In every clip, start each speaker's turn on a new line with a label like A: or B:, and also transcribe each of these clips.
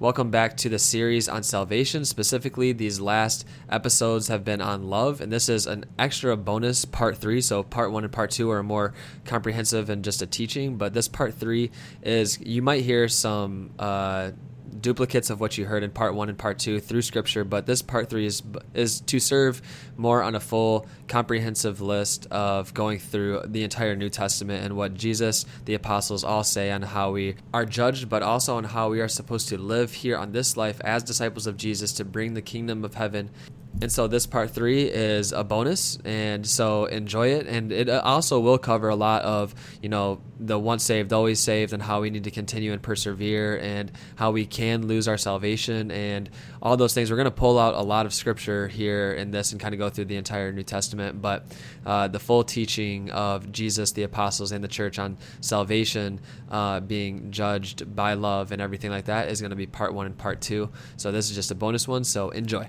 A: Welcome back to the series on salvation. Specifically, these last episodes have been on love, and this is an extra bonus part three. So, part one and part two are more comprehensive and just a teaching, but this part three is you might hear some. Uh, duplicates of what you heard in part one and part two through scripture but this part three is is to serve more on a full comprehensive list of going through the entire new testament and what jesus the apostles all say on how we are judged but also on how we are supposed to live here on this life as disciples of jesus to bring the kingdom of heaven and so this part three is a bonus, and so enjoy it. And it also will cover a lot of, you know, the once saved, always saved, and how we need to continue and persevere, and how we can lose our salvation, and all those things. We're going to pull out a lot of scripture here in this and kind of go through the entire New Testament. But uh, the full teaching of Jesus, the apostles, and the church on salvation uh, being judged by love and everything like that is going to be part one and part two. So this is just a bonus one. So enjoy.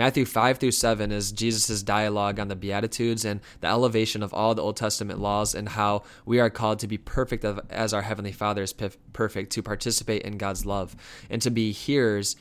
A: Matthew 5 through 7 is Jesus' dialogue on the Beatitudes and the elevation of all the Old Testament laws and how we are called to be perfect as our Heavenly Father is perfect, to participate in God's love, and to be hearers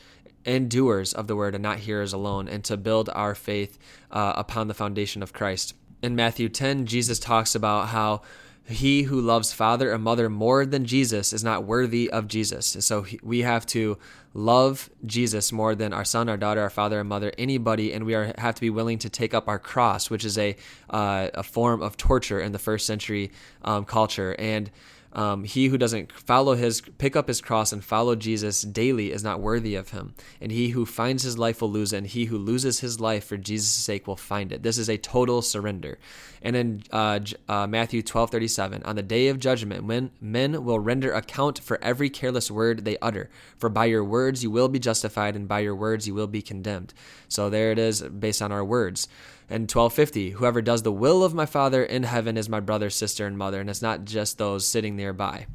A: and doers of the word and not hearers alone, and to build our faith uh, upon the foundation of Christ. In Matthew 10, Jesus talks about how he who loves father and mother more than Jesus is not worthy of Jesus. So we have to love Jesus more than our son, our daughter, our father, our mother, anybody, and we are, have to be willing to take up our cross, which is a uh, a form of torture in the first century um, culture. And um, he who doesn't follow his, pick up his cross and follow Jesus daily is not worthy of him. And he who finds his life will lose it, and he who loses his life for Jesus' sake will find it. This is a total surrender. And in uh, uh, Matthew 12 37, on the day of judgment, when men will render account for every careless word they utter, for by your words you will be justified, and by your words you will be condemned. So there it is, based on our words and 1250 whoever does the will of my father in heaven is my brother sister and mother and it's not just those sitting nearby.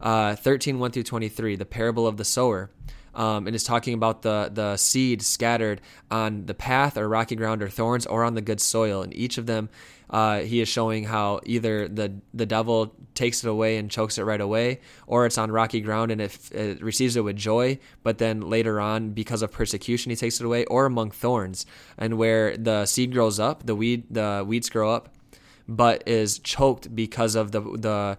A: Uh, 13 1 through 23 the parable of the sower um, and is talking about the the seed scattered on the path or rocky ground or thorns or on the good soil. And each of them uh, he is showing how either the the devil takes it away and chokes it right away, or it's on rocky ground and it, it, receives it with joy, but then later on, because of persecution, he takes it away, or among thorns, and where the seed grows up, the weed the weeds grow up, but is choked because of the the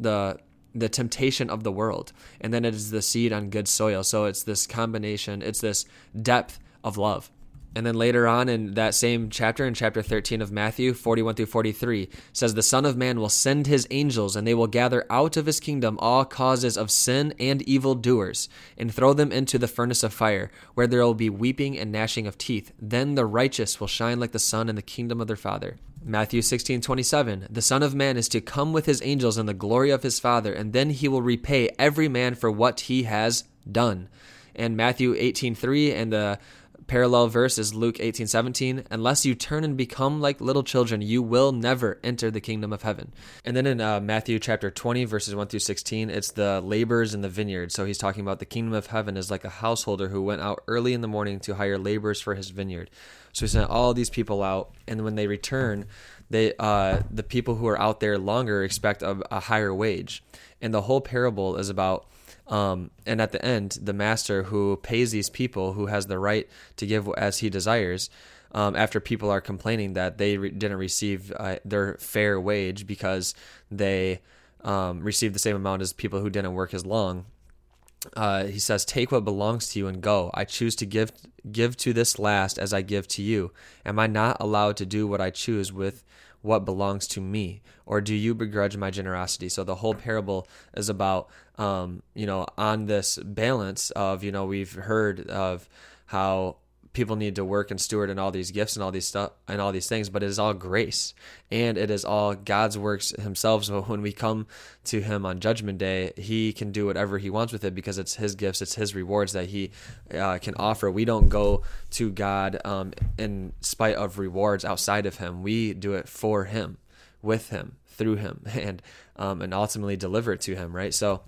A: the the temptation of the world, and then it is the seed on good soil. So it's this combination, it's this depth of love. And then later on in that same chapter, in chapter 13 of Matthew, 41 through 43, says, The Son of Man will send his angels, and they will gather out of his kingdom all causes of sin and evil doers, and throw them into the furnace of fire, where there will be weeping and gnashing of teeth. Then the righteous will shine like the sun in the kingdom of their Father. Matthew 16, 27, The Son of Man is to come with his angels in the glory of his Father, and then he will repay every man for what he has done. And Matthew 18, 3, and the parallel verse is Luke 18 17. Unless you turn and become like little children, you will never enter the kingdom of heaven. And then in uh, Matthew chapter 20, verses 1 through 16, it's the laborers in the vineyard. So he's talking about the kingdom of heaven is like a householder who went out early in the morning to hire laborers for his vineyard. So he sent all these people out, and when they return, they uh, the people who are out there longer expect a, a higher wage. And the whole parable is about um, and at the end, the master who pays these people, who has the right to give as he desires, um, after people are complaining that they re- didn't receive uh, their fair wage because they um, received the same amount as people who didn't work as long. Uh, he says, "Take what belongs to you and go. I choose to give give to this last as I give to you. Am I not allowed to do what I choose with what belongs to me or do you begrudge my generosity so the whole parable is about um, you know on this balance of you know we've heard of how people need to work and steward and all these gifts and all these stuff and all these things, but it is all grace and it is all God's works Himself. So when we come to Him on Judgment Day, He can do whatever He wants with it because it's His gifts, it's His rewards that He uh, can offer. We don't go to God um, in spite of rewards outside of Him. We do it for Him, with Him, through Him, and um, and ultimately deliver it to Him. Right. So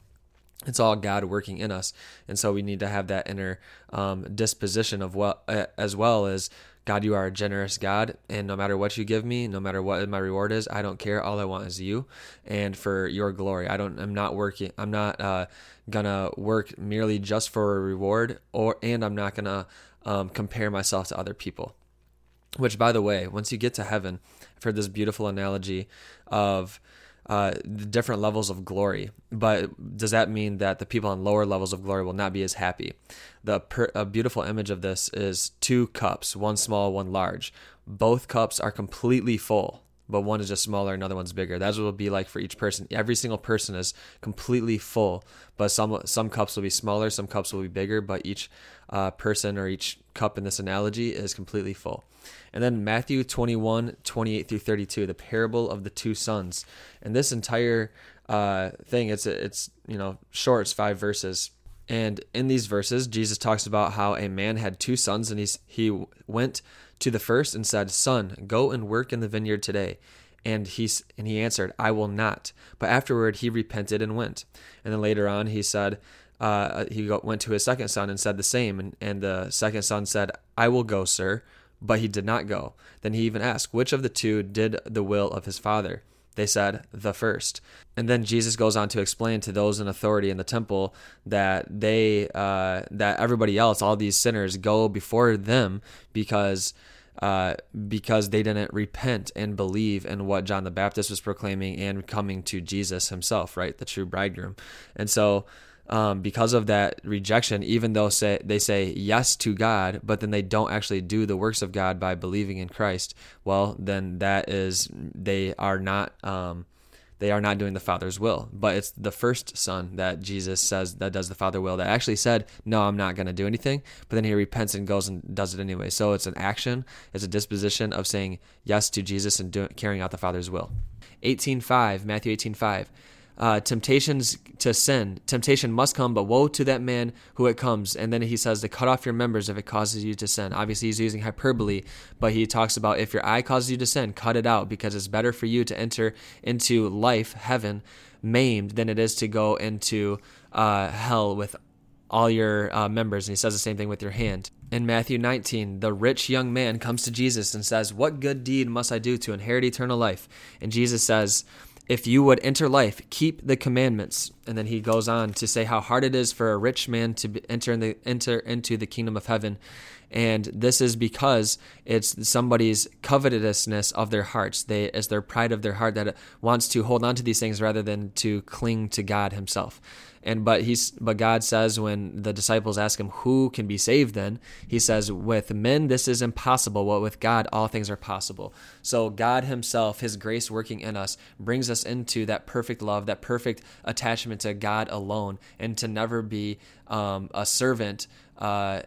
A: it's all God working in us, and so we need to have that inner um, disposition of what, as well as God, you are a generous God, and no matter what you give me, no matter what my reward is, I don't care. All I want is you, and for your glory. I don't. I'm not working. I'm not uh, gonna work merely just for a reward, or and I'm not gonna um, compare myself to other people. Which, by the way, once you get to heaven, I've heard this beautiful analogy of uh, the different levels of glory. But does that mean that the people on lower levels of glory will not be as happy? The per, a beautiful image of this is two cups, one small, one large. Both cups are completely full, but one is just smaller, another one's bigger. That's what it will be like for each person. Every single person is completely full, but some some cups will be smaller, some cups will be bigger, but each uh, person or each cup in this analogy is completely full. And then Matthew 21, 28 through 32, the parable of the two sons. And this entire uh, thing, it's, it's, you know, short, it's five verses. And in these verses, Jesus talks about how a man had two sons, and he's, he went to the first and said, Son, go and work in the vineyard today. And he, and he answered, I will not. But afterward he repented and went. And then later on he said, uh, he went to his second son and said the same. And, and the second son said, I will go, sir. But he did not go. Then he even asked, Which of the two did the will of his father? They said, The first. And then Jesus goes on to explain to those in authority in the temple that they, uh, that everybody else, all these sinners, go before them because. Uh, because they didn't repent and believe in what John the Baptist was proclaiming and coming to Jesus himself, right? The true bridegroom. And so um, because of that rejection, even though say, they say yes to God, but then they don't actually do the works of God by believing in Christ, well, then that is they are not um, they are not doing the Father's will. But it's the first son that Jesus says that does the Father will that actually said, "No, I'm not going to do anything," but then he repents and goes and does it anyway. So it's an action, it's a disposition of saying yes to Jesus and doing, carrying out the Father's will. 18:5 Matthew 18:5 uh, temptations to sin. Temptation must come, but woe to that man who it comes. And then he says to cut off your members if it causes you to sin. Obviously, he's using hyperbole, but he talks about if your eye causes you to sin, cut it out because it's better for you to enter into life, heaven, maimed than it is to go into uh, hell with all your uh, members. And he says the same thing with your hand. In Matthew 19, the rich young man comes to Jesus and says, What good deed must I do to inherit eternal life? And Jesus says, if you would enter life, keep the commandments. And then he goes on to say how hard it is for a rich man to enter in the, enter into the kingdom of heaven. And this is because it's somebody's covetousness of their hearts. They, it's their pride of their heart that wants to hold on to these things rather than to cling to God Himself. And but he's but God says when the disciples ask him who can be saved, then he says, "With men this is impossible, but with God all things are possible." So God Himself, His grace working in us, brings us into that perfect love, that perfect attachment to God alone, and to never be um, a servant. Uh,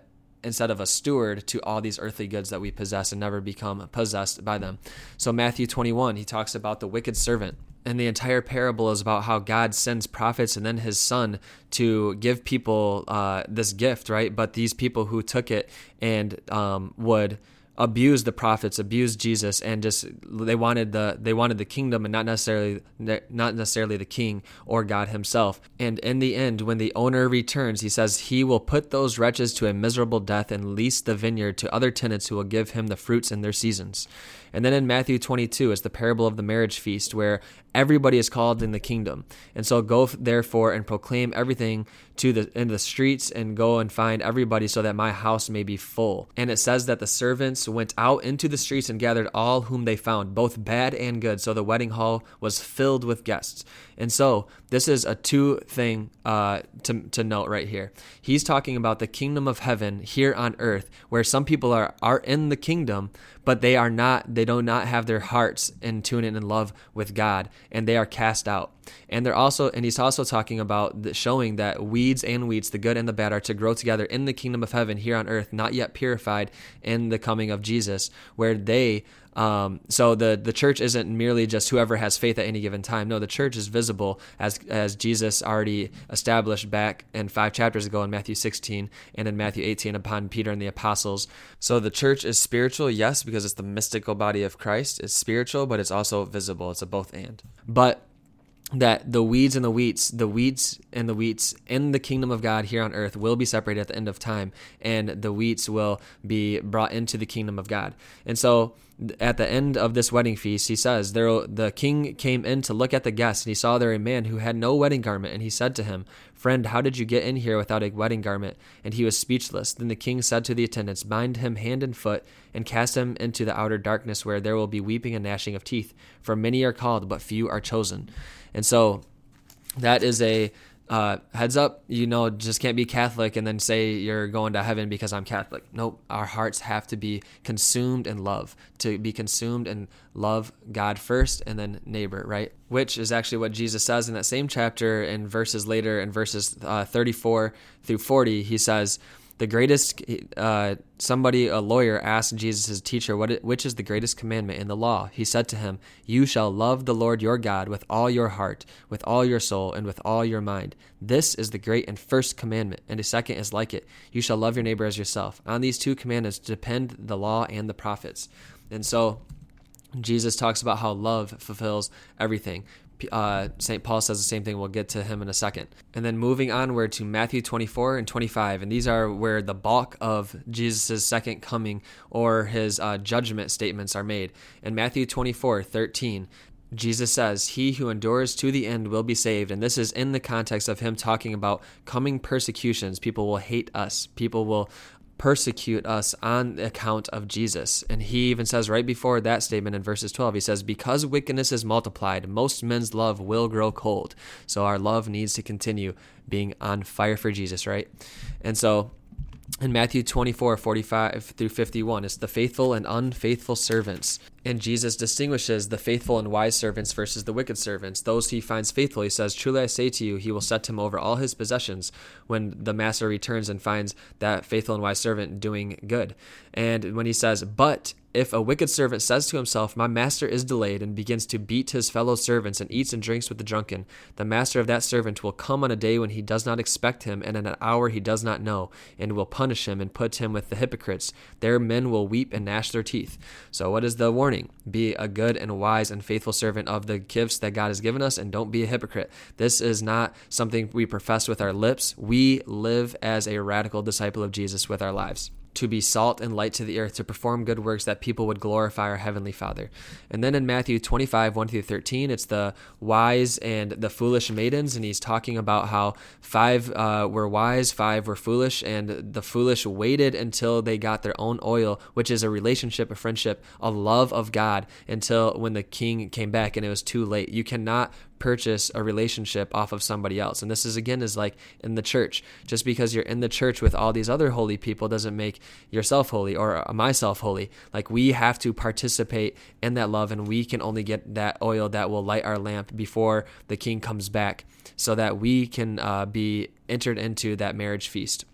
A: instead of a steward to all these earthly goods that we possess and never become possessed by them. So, Matthew 21, he talks about the wicked servant. And the entire parable is about how God sends prophets and then his son to give people uh, this gift, right? But these people who took it and um, would abused the prophets, abused Jesus, and just they wanted the they wanted the kingdom and not necessarily not necessarily the king or God Himself. And in the end, when the owner returns, he says he will put those wretches to a miserable death and lease the vineyard to other tenants who will give him the fruits in their seasons. And then in Matthew 22 is the parable of the marriage feast where everybody is called in the kingdom. And so go therefore and proclaim everything to the in the streets and go and find everybody so that my house may be full. And it says that the servants went out into the streets and gathered all whom they found, both bad and good. So the wedding hall was filled with guests. And so this is a two thing uh, to, to note right here. He's talking about the kingdom of heaven here on earth, where some people are, are in the kingdom, but they are not, they do not have their hearts in tune in love with God, and they are cast out. And they're also, and he's also talking about the, showing that weeds and weeds, the good and the bad, are to grow together in the kingdom of heaven here on earth, not yet purified in the coming of Jesus, where they um, so the the church isn't merely just whoever has faith at any given time. No, the church is visible as as Jesus already established back in five chapters ago in Matthew 16 and in Matthew 18 upon Peter and the apostles. So the church is spiritual, yes, because it's the mystical body of Christ. It's spiritual, but it's also visible. It's a both and. But that the weeds and the wheats, the weeds and the wheats in the kingdom of God here on earth will be separated at the end of time, and the wheats will be brought into the kingdom of God. And so at the end of this wedding feast, he says, there, The king came in to look at the guests, and he saw there a man who had no wedding garment, and he said to him, Friend, how did you get in here without a wedding garment? And he was speechless. Then the king said to the attendants, Bind him hand and foot, and cast him into the outer darkness, where there will be weeping and gnashing of teeth. For many are called, but few are chosen. And so that is a uh, heads up, you know, just can't be Catholic and then say you're going to heaven because I'm Catholic. Nope. Our hearts have to be consumed in love, to be consumed and love God first and then neighbor, right? Which is actually what Jesus says in that same chapter in verses later, in verses uh, 34 through 40. He says, the greatest uh, somebody a lawyer asked jesus his teacher what which is the greatest commandment in the law? He said to him you shall love the lord your god with all your heart with all your soul and with all your mind. This is the great and first commandment and a second is like it. You shall love your neighbor as yourself. On these two commandments depend the law and the prophets. And so Jesus talks about how love fulfills everything uh, St. Paul says the same thing. We'll get to him in a second. And then moving onward to Matthew 24 and 25. And these are where the bulk of Jesus' second coming or his uh, judgment statements are made. In Matthew 24 13, Jesus says, He who endures to the end will be saved. And this is in the context of him talking about coming persecutions. People will hate us. People will persecute us on account of Jesus. And he even says right before that statement in verses 12, he says, Because wickedness is multiplied, most men's love will grow cold. So our love needs to continue being on fire for Jesus, right? And so in Matthew 24, 45 through 51, it's the faithful and unfaithful servants. And Jesus distinguishes the faithful and wise servants versus the wicked servants. Those he finds faithful, he says, Truly I say to you, he will set him over all his possessions when the master returns and finds that faithful and wise servant doing good. And when he says, But if a wicked servant says to himself, My master is delayed, and begins to beat his fellow servants and eats and drinks with the drunken, the master of that servant will come on a day when he does not expect him, and in an hour he does not know, and will punish him and put him with the hypocrites. There men will weep and gnash their teeth. So, what is the warning? Be a good and wise and faithful servant of the gifts that God has given us, and don't be a hypocrite. This is not something we profess with our lips. We live as a radical disciple of Jesus with our lives to be salt and light to the earth, to perform good works that people would glorify our Heavenly Father. And then in Matthew 25, 1 through 13, it's the wise and the foolish maidens, and he's talking about how five uh, were wise, five were foolish, and the foolish waited until they got their own oil, which is a relationship, a friendship, a love of God, until when the king came back and it was too late. You cannot purchase a relationship off of somebody else. And this is again is like in the church. Just because you're in the church with all these other holy people doesn't make yourself holy or myself holy. Like we have to participate in that love and we can only get that oil that will light our lamp before the king comes back so that we can uh, be entered into that marriage feast.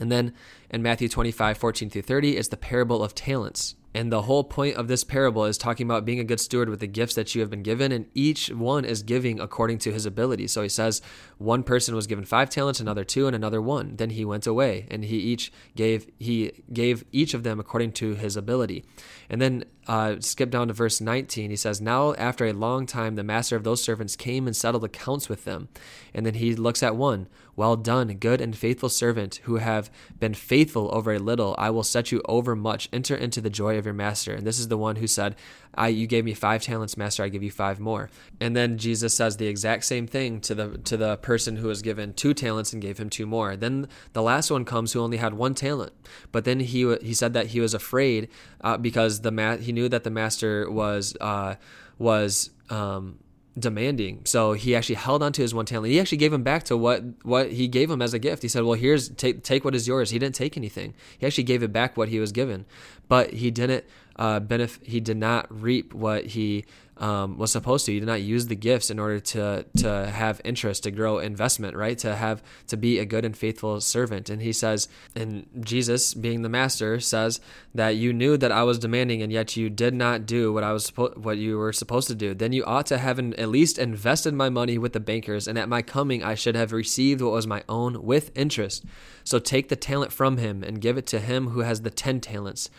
A: And then in Matthew 25, 14 through 30 is the parable of talents. And the whole point of this parable is talking about being a good steward with the gifts that you have been given, and each one is giving according to his ability. So he says, one person was given five talents, another two, and another one. Then he went away, and he each gave he gave each of them according to his ability. And then uh, skip down to verse 19. He says, Now after a long time, the master of those servants came and settled accounts with them. And then he looks at one. Well done, good and faithful servant, who have been faithful over a little. I will set you over much. Enter into the joy of your master. And this is the one who said, I you gave me five talents, master, I give you five more. And then Jesus says the exact same thing to the to the person who was given two talents and gave him two more. Then the last one comes who only had one talent. But then he he said that he was afraid uh, because the ma- he knew that the master was uh, was um, demanding. So he actually held on to his one talent. He actually gave him back to what what he gave him as a gift. He said, "Well, here's take take what is yours." He didn't take anything. He actually gave it back what he was given, but he didn't uh, benefit. He did not reap what he um, was supposed to. You did not use the gifts in order to to have interest, to grow investment, right? To have to be a good and faithful servant. And he says, and Jesus, being the master, says that you knew that I was demanding, and yet you did not do what I was supposed what you were supposed to do. Then you ought to have at least invested my money with the bankers, and at my coming I should have received what was my own with interest. So take the talent from him and give it to him who has the ten talents.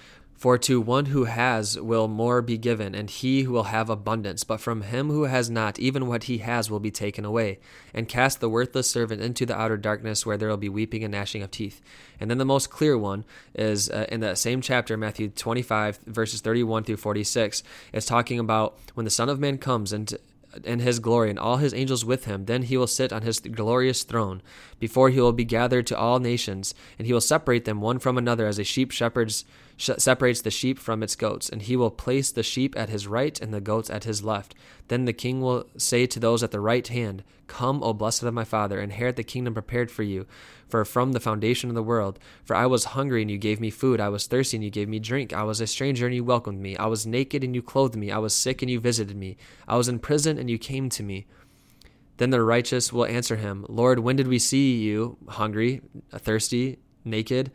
A: For to one who has will more be given, and he who will have abundance. But from him who has not, even what he has will be taken away. And cast the worthless servant into the outer darkness, where there will be weeping and gnashing of teeth. And then the most clear one is uh, in that same chapter, Matthew 25, verses 31 through 46. It's talking about when the Son of Man comes and in his glory and all his angels with him. Then he will sit on his glorious throne. Before he will be gathered to all nations, and he will separate them one from another as a sheep shepherds sh- separates the sheep from its goats. And he will place the sheep at his right and the goats at his left. Then the king will say to those at the right hand, Come, O blessed of my Father, inherit the kingdom prepared for you. For from the foundation of the world, for I was hungry and you gave me food, I was thirsty and you gave me drink, I was a stranger and you welcomed me, I was naked and you clothed me, I was sick and you visited me, I was in prison and you came to me. Then the righteous will answer him, Lord, when did we see you hungry, thirsty, naked,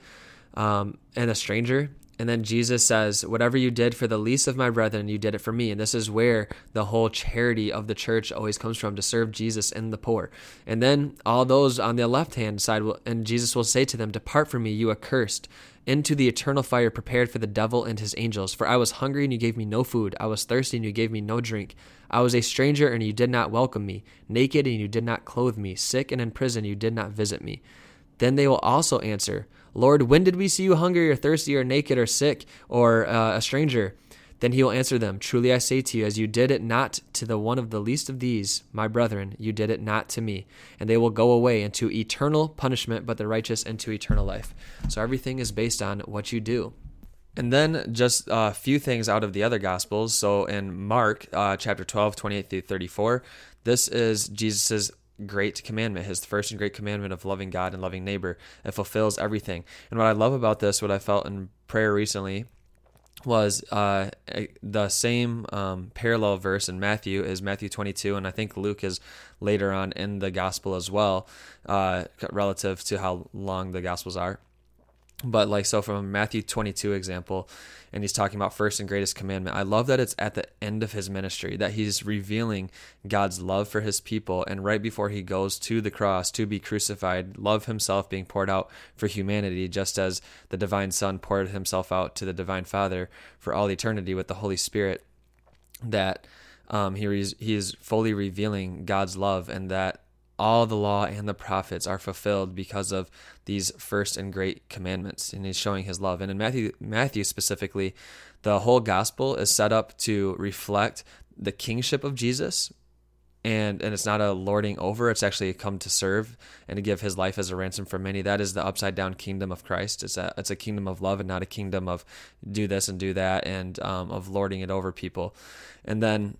A: um, and a stranger? And then Jesus says, Whatever you did for the least of my brethren, you did it for me. And this is where the whole charity of the church always comes from to serve Jesus and the poor. And then all those on the left hand side, will, and Jesus will say to them, Depart from me, you accursed, into the eternal fire prepared for the devil and his angels. For I was hungry and you gave me no food. I was thirsty and you gave me no drink. I was a stranger and you did not welcome me. Naked and you did not clothe me. Sick and in prison you did not visit me. Then they will also answer, Lord, when did we see you hungry or thirsty or naked or sick or uh, a stranger? Then he will answer them, Truly I say to you, as you did it not to the one of the least of these, my brethren, you did it not to me. And they will go away into eternal punishment, but the righteous into eternal life. So everything is based on what you do. And then just a few things out of the other gospels. So in Mark uh, chapter 12, 28 through 34, this is Jesus' great commandment, his first and great commandment of loving God and loving neighbor. It fulfills everything. And what I love about this, what I felt in prayer recently, was uh, the same um, parallel verse in Matthew is Matthew 22, and I think Luke is later on in the gospel as well, uh, relative to how long the gospels are but like so from matthew 22 example and he's talking about first and greatest commandment i love that it's at the end of his ministry that he's revealing god's love for his people and right before he goes to the cross to be crucified love himself being poured out for humanity just as the divine son poured himself out to the divine father for all eternity with the holy spirit that um, he, he is fully revealing god's love and that all the law and the prophets are fulfilled because of these first and great commandments and he's showing his love. And in matthew matthew specifically the whole gospel is set up to reflect the kingship of jesus and and it's not a lording over it's actually come to serve and to give his life as a ransom for many. That is the upside down kingdom of christ. It's a it's a kingdom of love and not a kingdom of do this and do that and um, of lording it over people. And then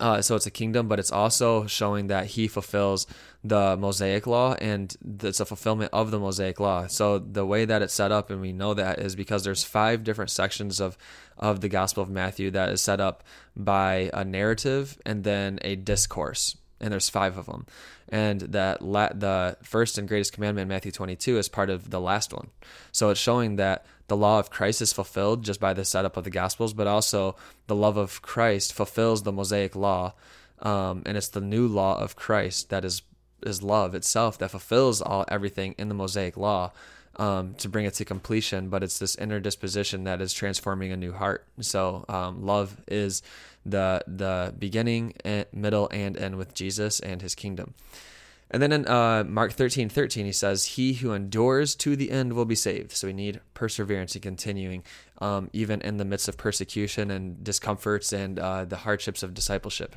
A: uh, so it's a kingdom, but it's also showing that he fulfills the Mosaic law, and it's a fulfillment of the Mosaic law. So the way that it's set up, and we know that, is because there's five different sections of of the Gospel of Matthew that is set up by a narrative and then a discourse, and there's five of them, and that la- the first and greatest commandment in Matthew 22 is part of the last one. So it's showing that the law of Christ is fulfilled just by the setup of the Gospels, but also the love of Christ fulfills the Mosaic law, um, and it's the new law of Christ that is is love itself that fulfills all everything in the Mosaic law um, to bring it to completion. But it's this inner disposition that is transforming a new heart. So um, love is the the beginning, and middle, and end with Jesus and His kingdom. And then in uh, Mark 13 13, he says, He who endures to the end will be saved. So we need perseverance and continuing, um, even in the midst of persecution and discomforts and uh, the hardships of discipleship.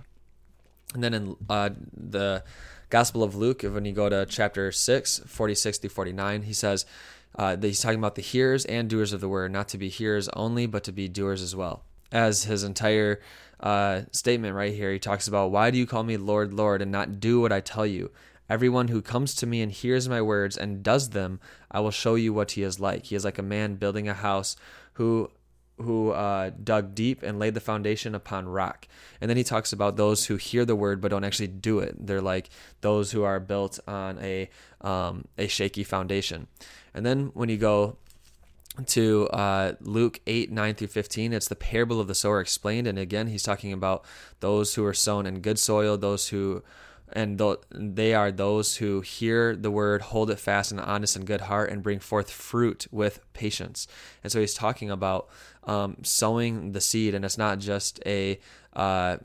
A: And then in uh, the Gospel of Luke, when you go to chapter 6, 46 through 49, he says, uh, he's talking about the hearers and doers of the word, not to be hearers only, but to be doers as well. As his entire uh, statement right here, he talks about, Why do you call me Lord, Lord, and not do what I tell you? Everyone who comes to me and hears my words and does them, I will show you what he is like. He is like a man building a house who who uh, dug deep and laid the foundation upon rock. And then he talks about those who hear the word but don't actually do it. They're like those who are built on a um, a shaky foundation. And then when you go to uh, Luke 8, 9 through 15. It's the parable of the sower explained. And again, he's talking about those who are sown in good soil, those who and th- they are those who hear the word, hold it fast in an honest and good heart, and bring forth fruit with patience. And so he's talking about um, sowing the seed, and it's not just a, uh,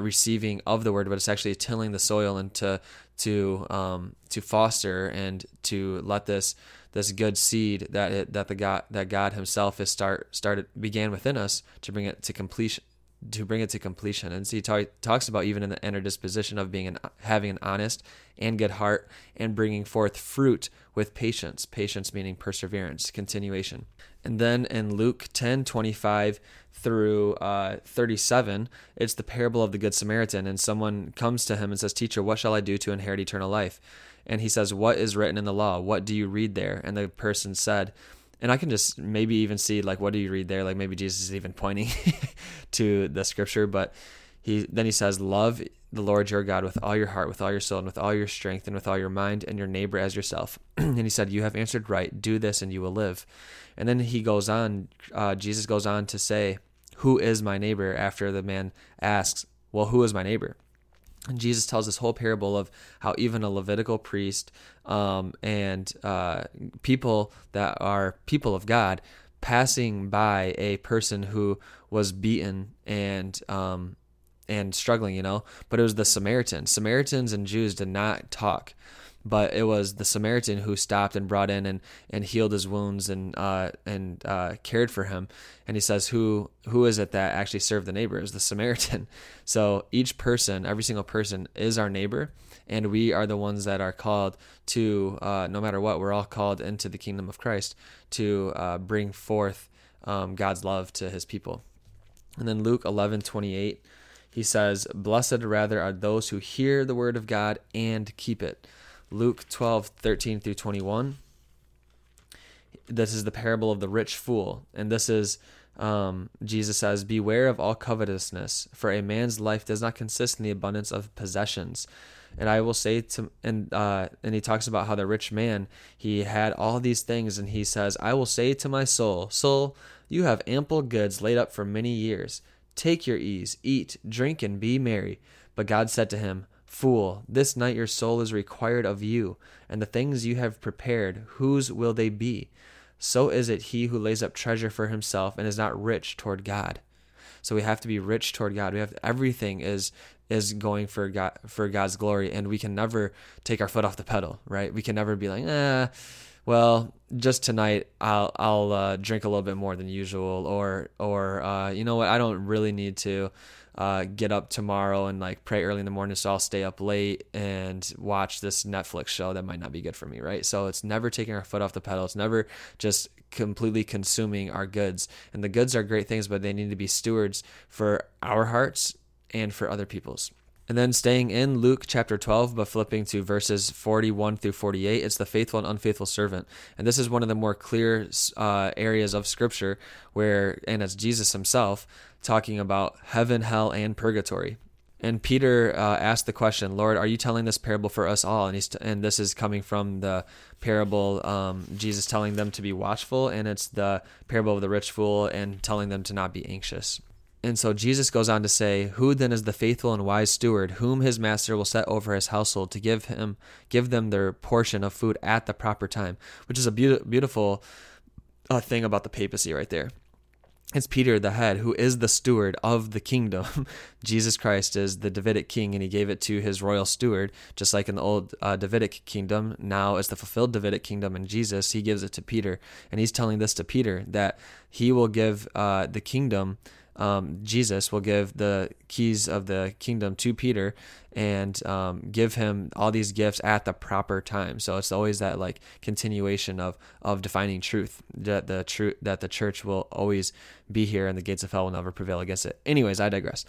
A: receiving of the word, but it's actually tilling the soil and to to um, to foster and to let this this good seed that it, that the God that God Himself has start started began within us to bring it to completion to bring it to completion. And so he talk, talks about even in the inner disposition of being an, having an honest and good heart and bringing forth fruit with patience. Patience meaning perseverance, continuation. And then in Luke 10 25 through uh, 37, it's the parable of the Good Samaritan. And someone comes to him and says, Teacher, what shall I do to inherit eternal life? And he says, What is written in the law? What do you read there? And the person said, and I can just maybe even see like what do you read there? Like maybe Jesus is even pointing to the scripture, but he then he says, Love the Lord your God with all your heart, with all your soul, and with all your strength, and with all your mind, and your neighbor as yourself. and he said, You have answered right. Do this, and you will live. And then he goes on, uh, Jesus goes on to say, Who is my neighbor? After the man asks, Well, who is my neighbor? And Jesus tells this whole parable of how even a Levitical priest um, and uh, people that are people of God passing by a person who was beaten and um, and struggling, you know, but it was the Samaritan. Samaritans and Jews did not talk but it was the Samaritan who stopped and brought in and, and healed his wounds and uh, and uh, cared for him. And he says, "Who who is it that actually served the neighbor? Is the Samaritan." So each person, every single person, is our neighbor, and we are the ones that are called to, uh, no matter what, we're all called into the kingdom of Christ to uh, bring forth um, God's love to His people. And then Luke eleven twenty eight, he says, "Blessed rather are those who hear the word of God and keep it." Luke 12, 13 through 21. This is the parable of the rich fool. And this is, um, Jesus says, Beware of all covetousness, for a man's life does not consist in the abundance of possessions. And I will say to, and, uh, and he talks about how the rich man, he had all these things, and he says, I will say to my soul, Soul, you have ample goods laid up for many years. Take your ease, eat, drink, and be merry. But God said to him, Fool, this night your soul is required of you, and the things you have prepared, whose will they be? So is it he who lays up treasure for himself and is not rich toward God. So we have to be rich toward God. We have everything is is going for God for God's glory, and we can never take our foot off the pedal, right? We can never be like, ah, well, just tonight I'll I'll uh, drink a little bit more than usual, or or uh, you know what, I don't really need to uh, get up tomorrow and like pray early in the morning, so I'll stay up late and watch this Netflix show that might not be good for me, right? So it's never taking our foot off the pedal. It's never just completely consuming our goods. And the goods are great things, but they need to be stewards for our hearts and for other people's. And then staying in Luke chapter 12, but flipping to verses 41 through 48, it's the faithful and unfaithful servant. And this is one of the more clear uh, areas of scripture where, and it's Jesus himself talking about heaven, hell, and purgatory. And Peter uh, asked the question, Lord, are you telling this parable for us all? And he's t- and this is coming from the parable, um, Jesus telling them to be watchful, and it's the parable of the rich fool and telling them to not be anxious. And so Jesus goes on to say, Who then is the faithful and wise steward, whom his master will set over his household to give him give them their portion of food at the proper time? Which is a be- beautiful uh, thing about the papacy right there. It's Peter, the head, who is the steward of the kingdom. Jesus Christ is the Davidic king, and he gave it to his royal steward, just like in the old uh, Davidic kingdom. Now, as the fulfilled Davidic kingdom in Jesus, he gives it to Peter. And he's telling this to Peter that he will give uh, the kingdom um, Jesus will give the keys of the kingdom to Peter and um, give him all these gifts at the proper time. So it's always that like continuation of of defining truth that the truth that the church will always be here and the gates of hell will never prevail against it. Anyways, I digress.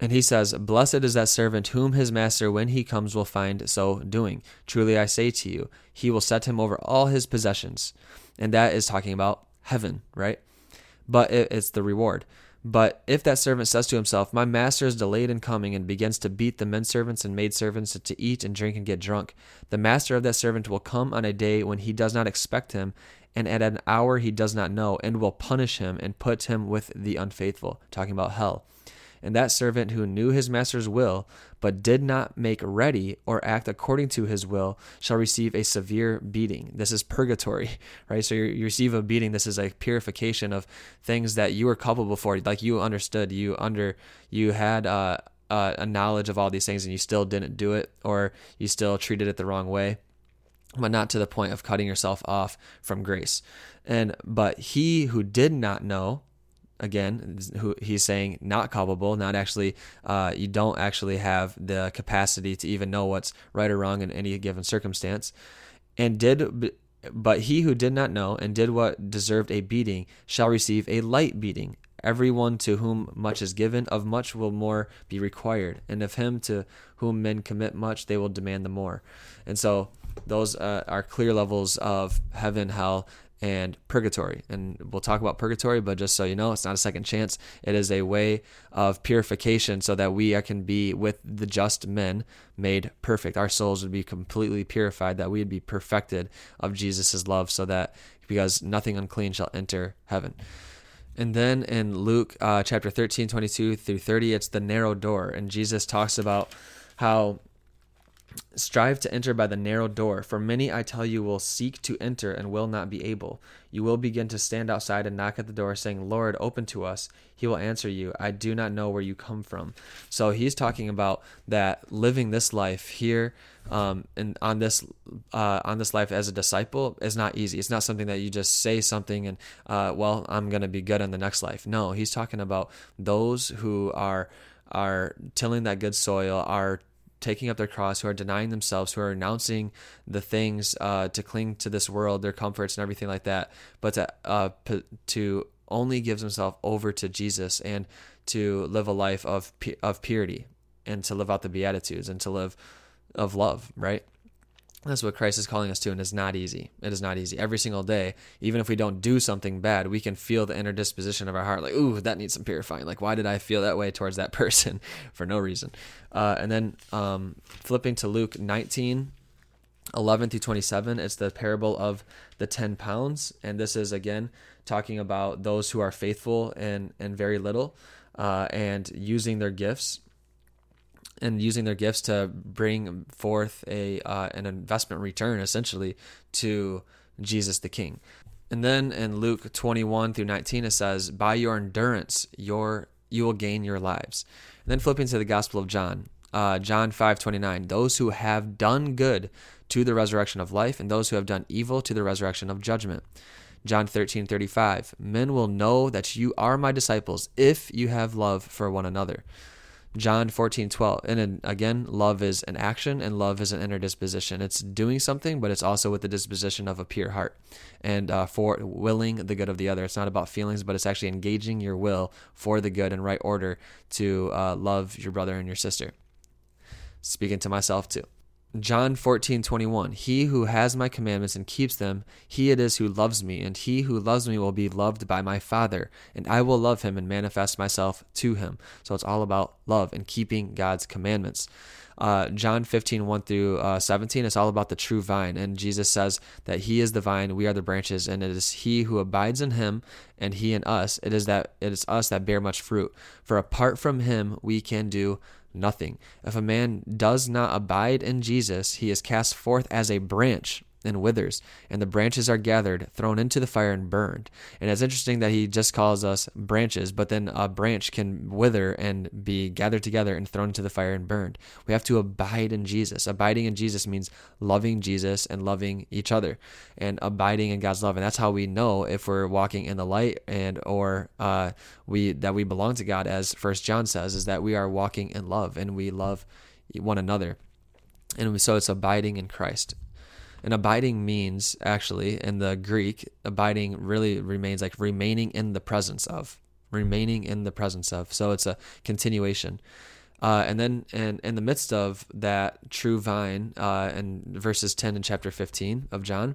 A: And he says, Blessed is that servant whom his master, when he comes, will find so doing. Truly I say to you, he will set him over all his possessions. And that is talking about heaven, right? But it's the reward. But if that servant says to himself, My master is delayed in coming, and begins to beat the men servants and maid servants to eat and drink and get drunk, the master of that servant will come on a day when he does not expect him, and at an hour he does not know, and will punish him and put him with the unfaithful. Talking about hell. And that servant who knew his master's will, but did not make ready or act according to his will, shall receive a severe beating. This is purgatory, right? So you receive a beating. This is a purification of things that you were culpable for, like you understood, you under, you had uh, uh, a knowledge of all these things, and you still didn't do it, or you still treated it the wrong way but not to the point of cutting yourself off from grace. And but he who did not know again who he's saying not culpable not actually uh, you don't actually have the capacity to even know what's right or wrong in any given circumstance. And did but he who did not know and did what deserved a beating shall receive a light beating. Everyone to whom much is given of much will more be required. And of him to whom men commit much they will demand the more. And so those uh, are clear levels of heaven hell and purgatory. And we'll talk about purgatory, but just so you know, it's not a second chance. It is a way of purification so that we can be with the just men made perfect. Our souls would be completely purified, that we would be perfected of Jesus' love, so that because nothing unclean shall enter heaven. And then in Luke uh, chapter 13, 22 through 30, it's the narrow door. And Jesus talks about how Strive to enter by the narrow door, for many, I tell you, will seek to enter and will not be able. You will begin to stand outside and knock at the door, saying, Lord, open to us. He will answer you, I do not know where you come from. So he's talking about that living this life here um, and on this uh, on this life as a disciple is not easy. It's not something that you just say something and uh, well, I'm going to be good in the next life. No, he's talking about those who are are tilling that good soil, are taking up their cross, who are denying themselves, who are renouncing the things uh, to cling to this world, their comforts and everything like that, but to uh, to only gives himself over to Jesus and to live a life of of purity and to live out the beatitudes and to live of love, right? That's what Christ is calling us to, and it's not easy. It is not easy. Every single day, even if we don't do something bad, we can feel the inner disposition of our heart, like, ooh, that needs some purifying. Like, why did I feel that way towards that person for no reason? Uh, and then um, flipping to Luke 19, 11 through 27, it's the parable of the 10 pounds. And this is, again, talking about those who are faithful and, and very little uh, and using their gifts and using their gifts to bring forth a uh, an investment return essentially to Jesus the King. And then in Luke 21 through 19 it says, "By your endurance, your you will gain your lives." And then flipping to the Gospel of John, uh, John 5:29, "Those who have done good to the resurrection of life, and those who have done evil to the resurrection of judgment." John 13:35, "Men will know that you are my disciples if you have love for one another." John 14, 12. And again, love is an action and love is an inner disposition. It's doing something, but it's also with the disposition of a pure heart and uh, for willing the good of the other. It's not about feelings, but it's actually engaging your will for the good and right order to uh, love your brother and your sister. Speaking to myself too. John 14, 21. He who has my commandments and keeps them, he it is who loves me, and he who loves me will be loved by my Father, and I will love him and manifest myself to him. So it's all about love and keeping God's commandments. Uh, John 15, 1 through uh, 17, it's all about the true vine. And Jesus says that he is the vine, we are the branches, and it is he who abides in him and he in us. It is that it is us that bear much fruit. For apart from him, we can do nothing. If a man does not abide in Jesus, he is cast forth as a branch and withers, and the branches are gathered, thrown into the fire, and burned. And it's interesting that he just calls us branches, but then a branch can wither and be gathered together and thrown into the fire and burned. We have to abide in Jesus. Abiding in Jesus means loving Jesus and loving each other, and abiding in God's love. And that's how we know if we're walking in the light and or uh, we that we belong to God, as First John says, is that we are walking in love and we love one another. And so it's abiding in Christ. And abiding means actually in the Greek, abiding really remains like remaining in the presence of, remaining in the presence of. So it's a continuation. Uh, and then in, in the midst of that true vine, uh, in verses 10 and chapter 15 of John,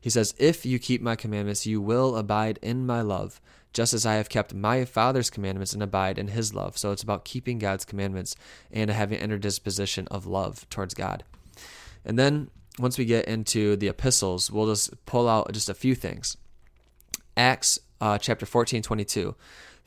A: he says, If you keep my commandments, you will abide in my love, just as I have kept my Father's commandments and abide in his love. So it's about keeping God's commandments and having an inner disposition of love towards God. And then once we get into the epistles, we'll just pull out just a few things. Acts uh, chapter 14, 22.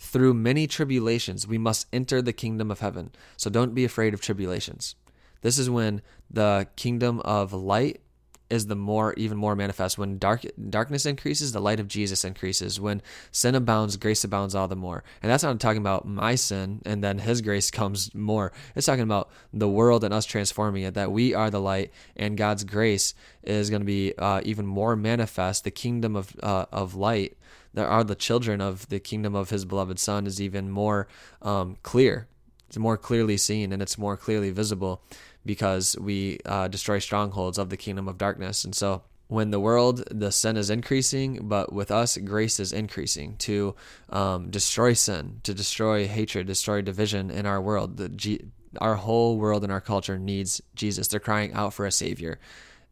A: through many tribulations we must enter the kingdom of heaven. So don't be afraid of tribulations. This is when the kingdom of light is the more even more manifest. When dark darkness increases the light of jesus increases. When sin abounds grace abounds all the more. And that's not talking about my sin and then his grace comes more. It's talking about the world and us transforming it that we are the light and god's grace is going to be uh, even more manifest. The kingdom of uh, of light that are the children of the kingdom of his beloved son is even more um, clear. It's more clearly seen and it's more clearly visible because we uh, destroy strongholds of the kingdom of darkness. And so when the world, the sin is increasing, but with us, grace is increasing to um, destroy sin, to destroy hatred, destroy division in our world. The G- our whole world and our culture needs Jesus. They're crying out for a savior,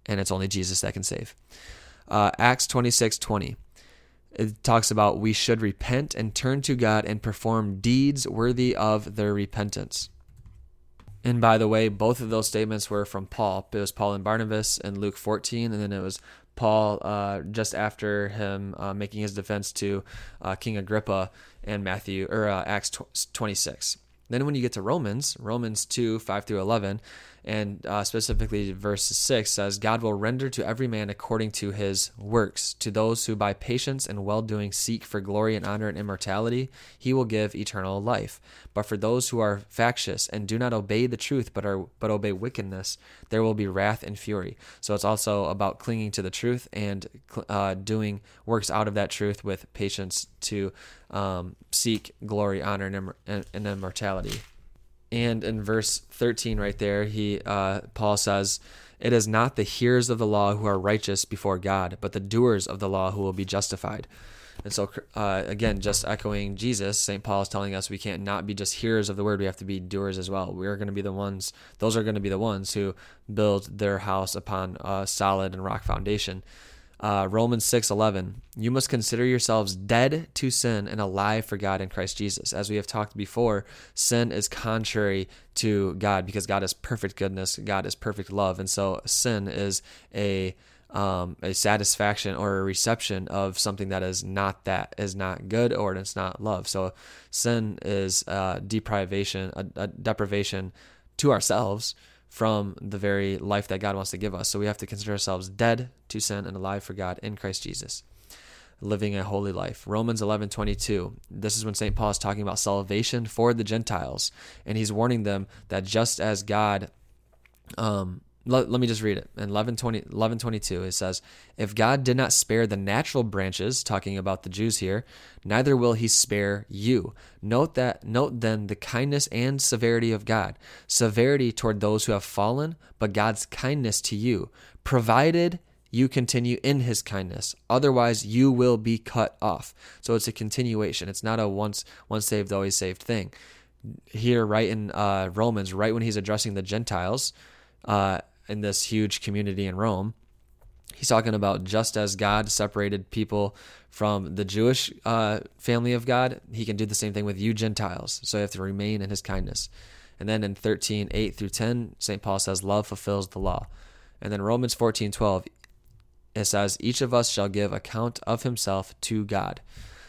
A: and it's only Jesus that can save. Uh, Acts 26 20. It talks about we should repent and turn to God and perform deeds worthy of their repentance. And by the way, both of those statements were from Paul. It was Paul and Barnabas in Luke 14, and then it was Paul uh, just after him uh, making his defense to uh, King Agrippa and Matthew or uh, Acts 26. Then when you get to Romans, Romans 2 5 through 11, and uh, specifically verse 6 says, God will render to every man according to his works. To those who by patience and well doing seek for glory and honor and immortality, he will give eternal life. But for those who are factious and do not obey the truth but are but obey wickedness, there will be wrath and fury. So it's also about clinging to the truth and uh, doing works out of that truth with patience to um, seek glory, honor, and, and immortality. And in verse 13, right there, he uh, Paul says, "It is not the hearers of the law who are righteous before God, but the doers of the law who will be justified." And so, uh, again, just echoing Jesus, St. Paul is telling us we can't not be just hearers of the word; we have to be doers as well. We are going to be the ones; those are going to be the ones who build their house upon a solid and rock foundation. Uh, Romans 6:11 You must consider yourselves dead to sin and alive for God in Christ Jesus. As we have talked before, sin is contrary to God because God is perfect goodness, God is perfect love, and so sin is a um, a satisfaction or a reception of something that is not that is not good or it's not love. So sin is a deprivation, a, a deprivation to ourselves from the very life that God wants to give us. So we have to consider ourselves dead to sin and alive for God in Christ Jesus, living a holy life. Romans 11 22. This is when St. Paul is talking about salvation for the Gentiles. And he's warning them that just as God um, let, let me just read it. In 11, 20, 11 22, it says, If God did not spare the natural branches, talking about the Jews here, neither will he spare you. Note that note then the kindness and severity of God. Severity toward those who have fallen, but God's kindness to you, provided you continue in his kindness. Otherwise you will be cut off. So it's a continuation. It's not a once once saved, always saved thing. Here, right in uh, Romans, right when he's addressing the Gentiles, uh, in this huge community in Rome. He's talking about just as God separated people from the Jewish uh, family of God, he can do the same thing with you Gentiles. So you have to remain in his kindness. And then in 13, 8 through 10, St. Paul says, Love fulfills the law. And then Romans 14, 12, it says, Each of us shall give account of himself to God.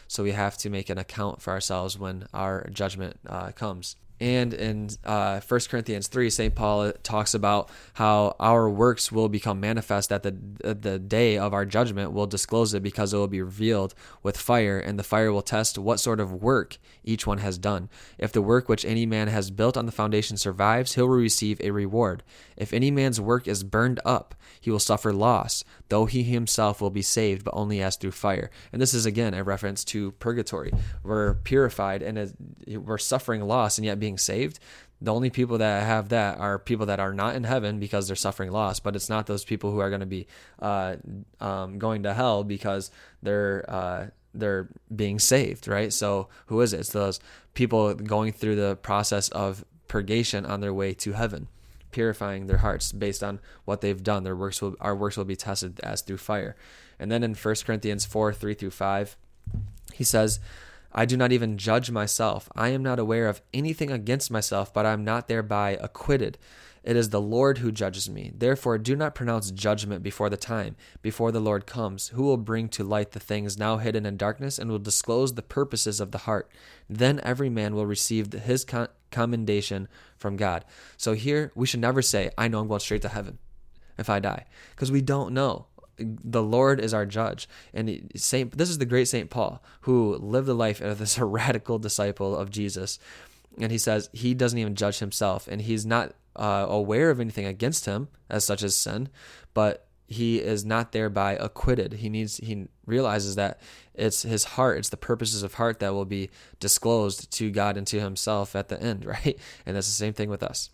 A: So we have to make an account for ourselves when our judgment uh, comes. And in uh, 1 Corinthians 3, St. Paul talks about how our works will become manifest at the, the day of our judgment. We'll disclose it because it will be revealed with fire, and the fire will test what sort of work each one has done. If the work which any man has built on the foundation survives, he will receive a reward. If any man's work is burned up, he will suffer loss, though he himself will be saved, but only as through fire. And this is again a reference to purgatory. We're purified and we're suffering loss and yet being saved. The only people that have that are people that are not in heaven because they're suffering loss, but it's not those people who are going to be uh, um, going to hell because they're uh, they're being saved, right? So who is it? It's those people going through the process of purgation on their way to heaven purifying their hearts based on what they've done. Their works will, our works will be tested as through fire. And then in 1 Corinthians 4 3 through 5, he says, I do not even judge myself. I am not aware of anything against myself, but I am not thereby acquitted. It is the Lord who judges me. Therefore, do not pronounce judgment before the time, before the Lord comes, who will bring to light the things now hidden in darkness and will disclose the purposes of the heart. Then every man will receive his commendation from God. So here, we should never say, I know I'm going straight to heaven if I die, because we don't know the Lord is our judge. And Saint, this is the great Saint Paul who lived a life as a radical disciple of Jesus. And he says he doesn't even judge himself, and he's not uh, aware of anything against him as such as sin, but he is not thereby acquitted. He needs he realizes that it's his heart, it's the purposes of heart that will be disclosed to God and to himself at the end, right? And that's the same thing with us.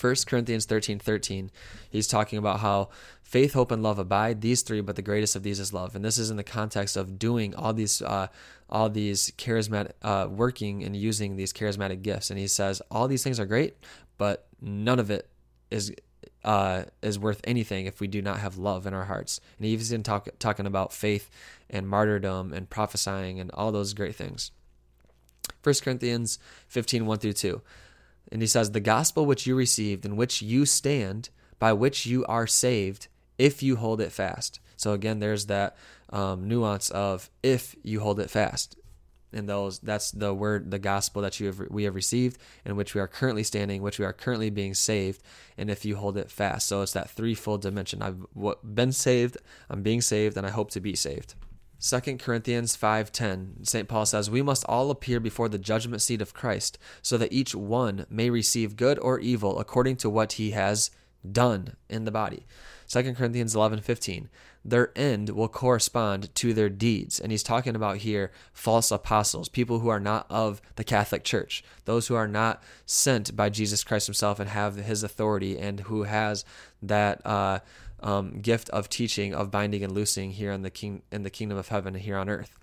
A: 1 Corinthians 13 13, he's talking about how faith, hope, and love abide, these three, but the greatest of these is love. And this is in the context of doing all these, uh, all these charismatic, uh, working and using these charismatic gifts. And he says, all these things are great, but none of it is uh, is worth anything if we do not have love in our hearts. And he's even talk, talking about faith and martyrdom and prophesying and all those great things. 1 Corinthians 15 1 through 2. And he says, The gospel which you received, in which you stand, by which you are saved, if you hold it fast. So again, there's that um, nuance of if you hold it fast. And those that's the word, the gospel that you have we have received, in which we are currently standing, which we are currently being saved, and if you hold it fast. So it's that threefold dimension. I've been saved, I'm being saved, and I hope to be saved. 2 Corinthians 5:10 St. Paul says we must all appear before the judgment seat of Christ so that each one may receive good or evil according to what he has done in the body. 2 Corinthians 11:15 Their end will correspond to their deeds. And he's talking about here false apostles, people who are not of the Catholic Church, those who are not sent by Jesus Christ himself and have his authority and who has that uh, um, gift of teaching, of binding and loosing here in the king in the kingdom of heaven here on earth.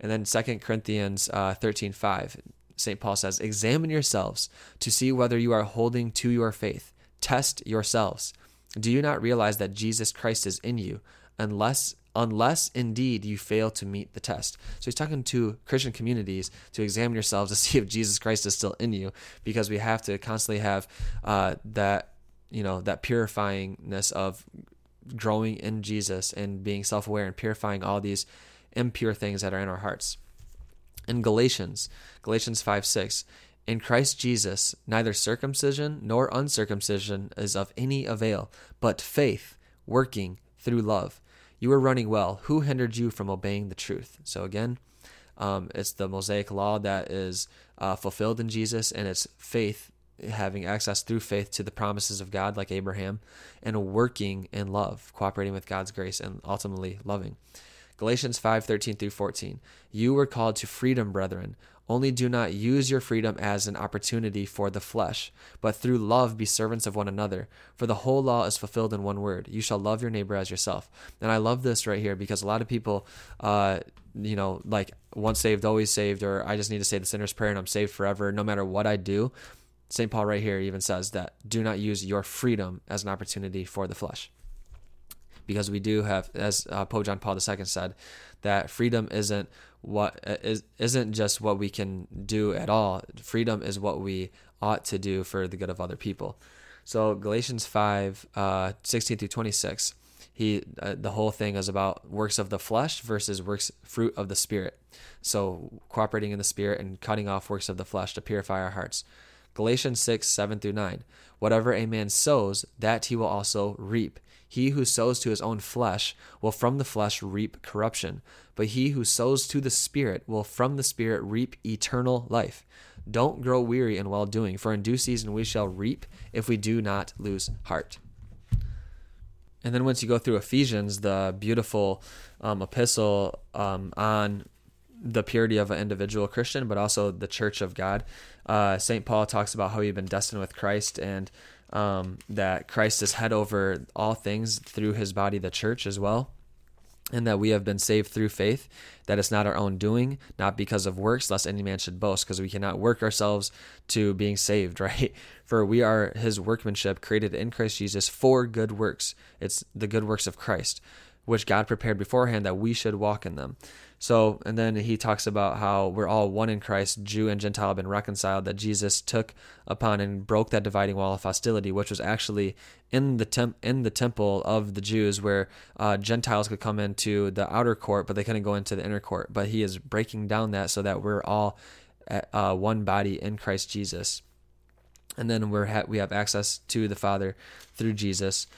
A: And then Second Corinthians uh, thirteen five, St. Paul says, Examine yourselves to see whether you are holding to your faith. Test yourselves. Do you not realize that Jesus Christ is in you, unless unless indeed you fail to meet the test. So he's talking to Christian communities to examine yourselves to see if Jesus Christ is still in you, because we have to constantly have uh, that you know that purifyingness of growing in Jesus and being self aware and purifying all these impure things that are in our hearts. In Galatians, Galatians 5 6, in Christ Jesus, neither circumcision nor uncircumcision is of any avail, but faith working through love. You were running well. Who hindered you from obeying the truth? So, again, um, it's the Mosaic law that is uh, fulfilled in Jesus, and it's faith having access through faith to the promises of God, like Abraham, and working in love, cooperating with God's grace, and ultimately loving. Galatians 5 13 through 14. You were called to freedom, brethren. Only do not use your freedom as an opportunity for the flesh, but through love be servants of one another. For the whole law is fulfilled in one word you shall love your neighbor as yourself. And I love this right here because a lot of people, uh, you know, like once saved, always saved, or I just need to say the sinner's prayer and I'm saved forever, no matter what I do. St. Paul, right here, even says that do not use your freedom as an opportunity for the flesh. Because we do have, as uh, Pope John Paul II said, that freedom isn't what is isn't just what we can do at all. Freedom is what we ought to do for the good of other people. So Galatians 5, uh, 16 through 26, he uh, the whole thing is about works of the flesh versus works fruit of the spirit. So cooperating in the spirit and cutting off works of the flesh to purify our hearts. Galatians 6, 7 through 9. Whatever a man sows, that he will also reap. He who sows to his own flesh will from the flesh reap corruption, but he who sows to the Spirit will from the Spirit reap eternal life. Don't grow weary in well doing, for in due season we shall reap if we do not lose heart. And then once you go through Ephesians, the beautiful um, epistle um, on the purity of an individual Christian, but also the church of God. Uh, St. Paul talks about how you've been destined with Christ and um, that Christ is head over all things through his body, the church, as well. And that we have been saved through faith, that it's not our own doing, not because of works, lest any man should boast, because we cannot work ourselves to being saved, right? For we are his workmanship, created in Christ Jesus for good works. It's the good works of Christ, which God prepared beforehand that we should walk in them. So, and then he talks about how we're all one in Christ, Jew and Gentile have been reconciled, that Jesus took upon and broke that dividing wall of hostility, which was actually in the temp- in the temple of the Jews, where uh, Gentiles could come into the outer court, but they couldn't go into the inner court. But he is breaking down that so that we're all at, uh, one body in Christ Jesus, and then we're ha- we have access to the Father through Jesus.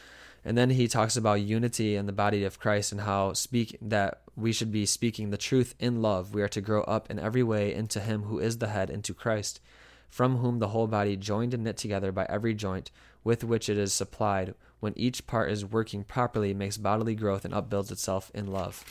A: And then he talks about unity in the body of Christ and how speak that we should be speaking the truth in love. We are to grow up in every way into him who is the head, into Christ, from whom the whole body joined and knit together by every joint with which it is supplied, when each part is working properly, makes bodily growth and upbuilds itself in love.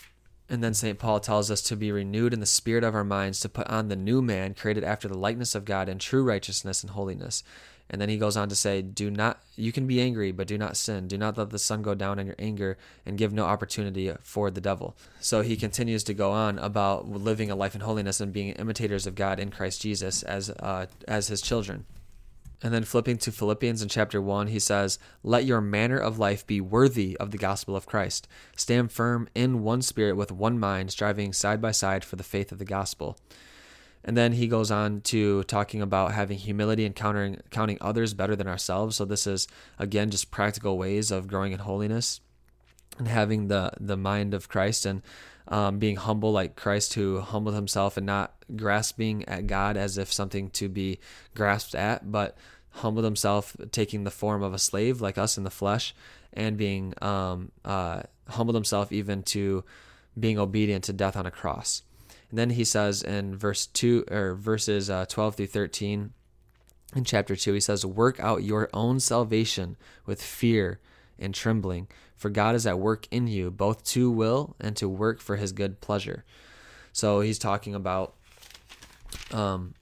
A: And then St. Paul tells us to be renewed in the spirit of our minds, to put on the new man, created after the likeness of God in true righteousness and holiness. And then he goes on to say, Do not, you can be angry, but do not sin. Do not let the sun go down in your anger and give no opportunity for the devil. So he continues to go on about living a life in holiness and being imitators of God in Christ Jesus as, uh, as his children. And then flipping to Philippians in chapter 1, he says, Let your manner of life be worthy of the gospel of Christ. Stand firm in one spirit with one mind, striving side by side for the faith of the gospel. And then he goes on to talking about having humility and countering, counting others better than ourselves. So this is again just practical ways of growing in holiness and having the the mind of Christ and um, being humble like Christ who humbled himself and not grasping at God as if something to be grasped at, but humbled himself, taking the form of a slave like us in the flesh, and being um, uh, humbled himself even to being obedient to death on a cross. And then he says in verse 2 or verses uh, 12 through 13 in chapter 2 he says work out your own salvation with fear and trembling for God is at work in you both to will and to work for his good pleasure. So he's talking about um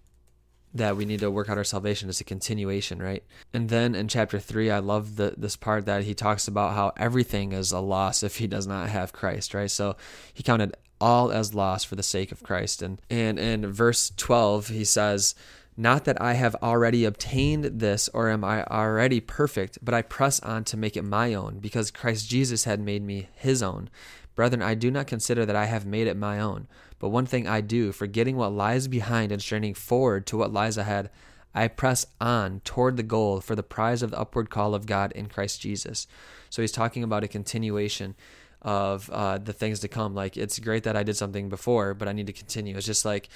A: that we need to work out our salvation as a continuation, right? And then in chapter three, I love the this part that he talks about how everything is a loss if he does not have Christ, right? So he counted all as loss for the sake of Christ. And and in verse 12 he says, not that I have already obtained this or am I already perfect, but I press on to make it my own, because Christ Jesus had made me his own. Brethren, I do not consider that I have made it my own, but one thing I do, forgetting what lies behind and straining forward to what lies ahead, I press on toward the goal for the prize of the upward call of God in Christ Jesus. So he's talking about a continuation of uh, the things to come. Like it's great that I did something before, but I need to continue. It's just like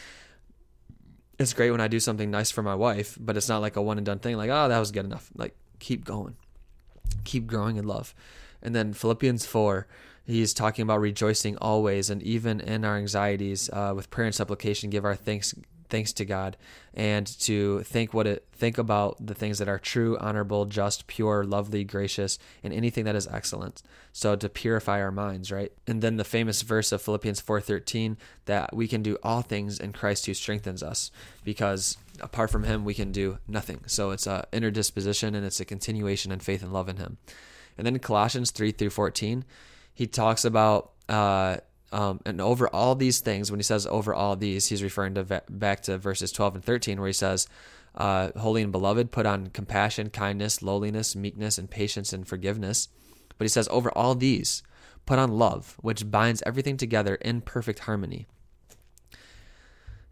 A: it's great when I do something nice for my wife, but it's not like a one and done thing. Like oh, that was good enough. Like keep going, keep growing in love. And then Philippians four, he's talking about rejoicing always, and even in our anxieties, uh, with prayer and supplication, give our thanks thanks to God and to think what it think about the things that are true, honorable, just, pure, lovely, gracious, and anything that is excellent. So to purify our minds, right? And then the famous verse of Philippians 4:13 that we can do all things in Christ who strengthens us because apart from him we can do nothing. So it's a inner disposition and it's a continuation in faith and love in him. And then Colossians 3 through 14, he talks about uh, um, and over all these things, when he says over all these, he's referring to back to verses 12 and 13, where he says, uh, Holy and beloved, put on compassion, kindness, lowliness, meekness, and patience and forgiveness. But he says, over all these, put on love, which binds everything together in perfect harmony.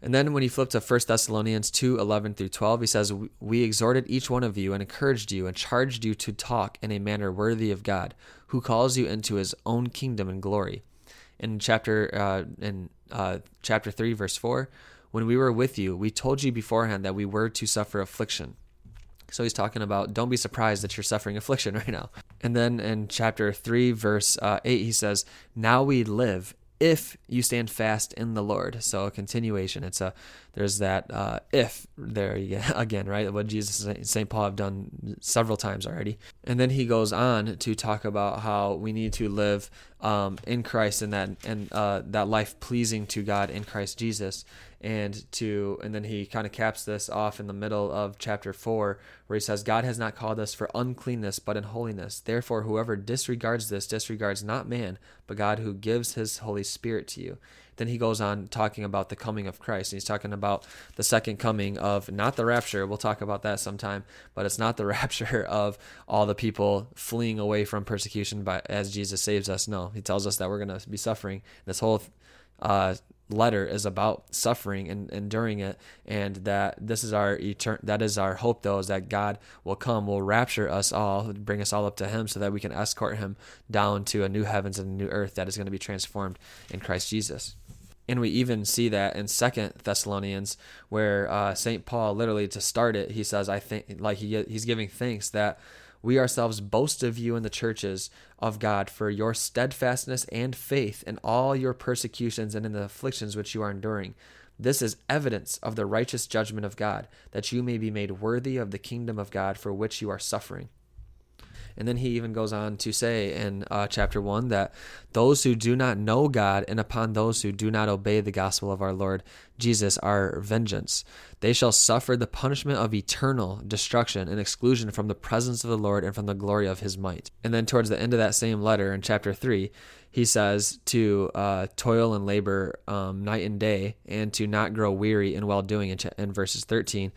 A: And then when you flip to 1 Thessalonians 2 11 through 12, he says, We exhorted each one of you and encouraged you and charged you to talk in a manner worthy of God, who calls you into his own kingdom and glory in chapter uh, in uh, chapter three, verse four, when we were with you, we told you beforehand that we were to suffer affliction. So he's talking about don't be surprised that you're suffering affliction right now. And then in chapter 3, verse uh, 8, he says, Now we live if you stand fast in the Lord. So a continuation. It's a there's that uh, if there again, right? What Jesus and St. Paul have done several times already. And then he goes on to talk about how we need to live um, in Christ and that and uh, that life pleasing to God in Christ Jesus and to and then he kind of caps this off in the middle of chapter 4 where he says god has not called us for uncleanness but in holiness. Therefore whoever disregards this disregards not man but god who gives his holy spirit to you. Then he goes on talking about the coming of christ and he's talking about the second coming of not the rapture we'll talk about that sometime but it's not the rapture of all the people fleeing away from persecution by as jesus saves us. No he tells us that we're going to be suffering. This whole uh, letter is about suffering and enduring it and that this is our etern- that is our hope though is that god will come will rapture us all bring us all up to him so that we can escort him down to a new heavens and a new earth that is going to be transformed in christ jesus. And we even see that in second thessalonians where uh, st paul literally to start it he says i think like he, he's giving thanks that we ourselves boast of you in the churches of God for your steadfastness and faith in all your persecutions and in the afflictions which you are enduring. This is evidence of the righteous judgment of God, that you may be made worthy of the kingdom of God for which you are suffering. And then he even goes on to say in uh, chapter 1 that those who do not know God and upon those who do not obey the gospel of our Lord Jesus are vengeance. They shall suffer the punishment of eternal destruction and exclusion from the presence of the Lord and from the glory of his might. And then towards the end of that same letter in chapter 3, he says to uh, toil and labor um, night and day and to not grow weary in well doing in, ch- in verses 13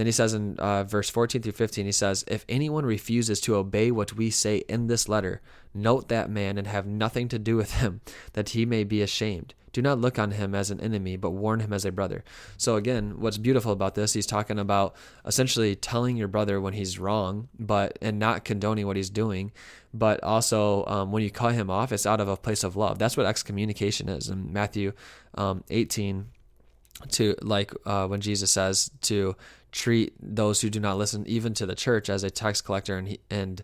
A: then he says in uh, verse 14 through 15, he says, If anyone refuses to obey what we say in this letter, note that man and have nothing to do with him, that he may be ashamed. Do not look on him as an enemy, but warn him as a brother. So, again, what's beautiful about this, he's talking about essentially telling your brother when he's wrong, but and not condoning what he's doing. But also, um, when you cut him off, it's out of a place of love. That's what excommunication is. In Matthew um, 18, to like uh, when Jesus says to treat those who do not listen even to the church as a tax collector and he, and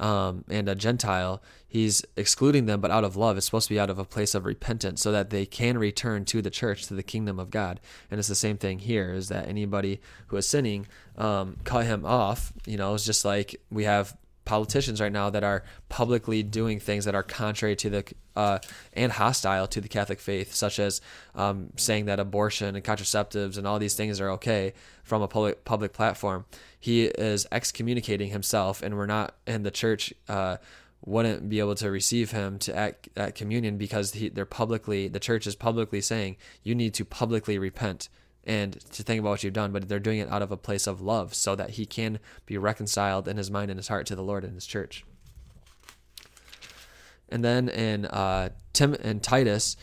A: um, and a Gentile, he's excluding them, but out of love. It's supposed to be out of a place of repentance so that they can return to the church, to the kingdom of God. And it's the same thing here is that anybody who is sinning, um, cut him off. You know, it's just like we have politicians right now that are publicly doing things that are contrary to the uh, and hostile to the Catholic faith, such as um, saying that abortion and contraceptives and all these things are okay from a public public platform. He is excommunicating himself, and we're not, and the church uh, wouldn't be able to receive him to at, at communion because he, they're publicly, the church is publicly saying you need to publicly repent and to think about what you've done, but they're doing it out of a place of love so that he can be reconciled in his mind and his heart to the Lord and his church. And then in uh, Tim and Titus,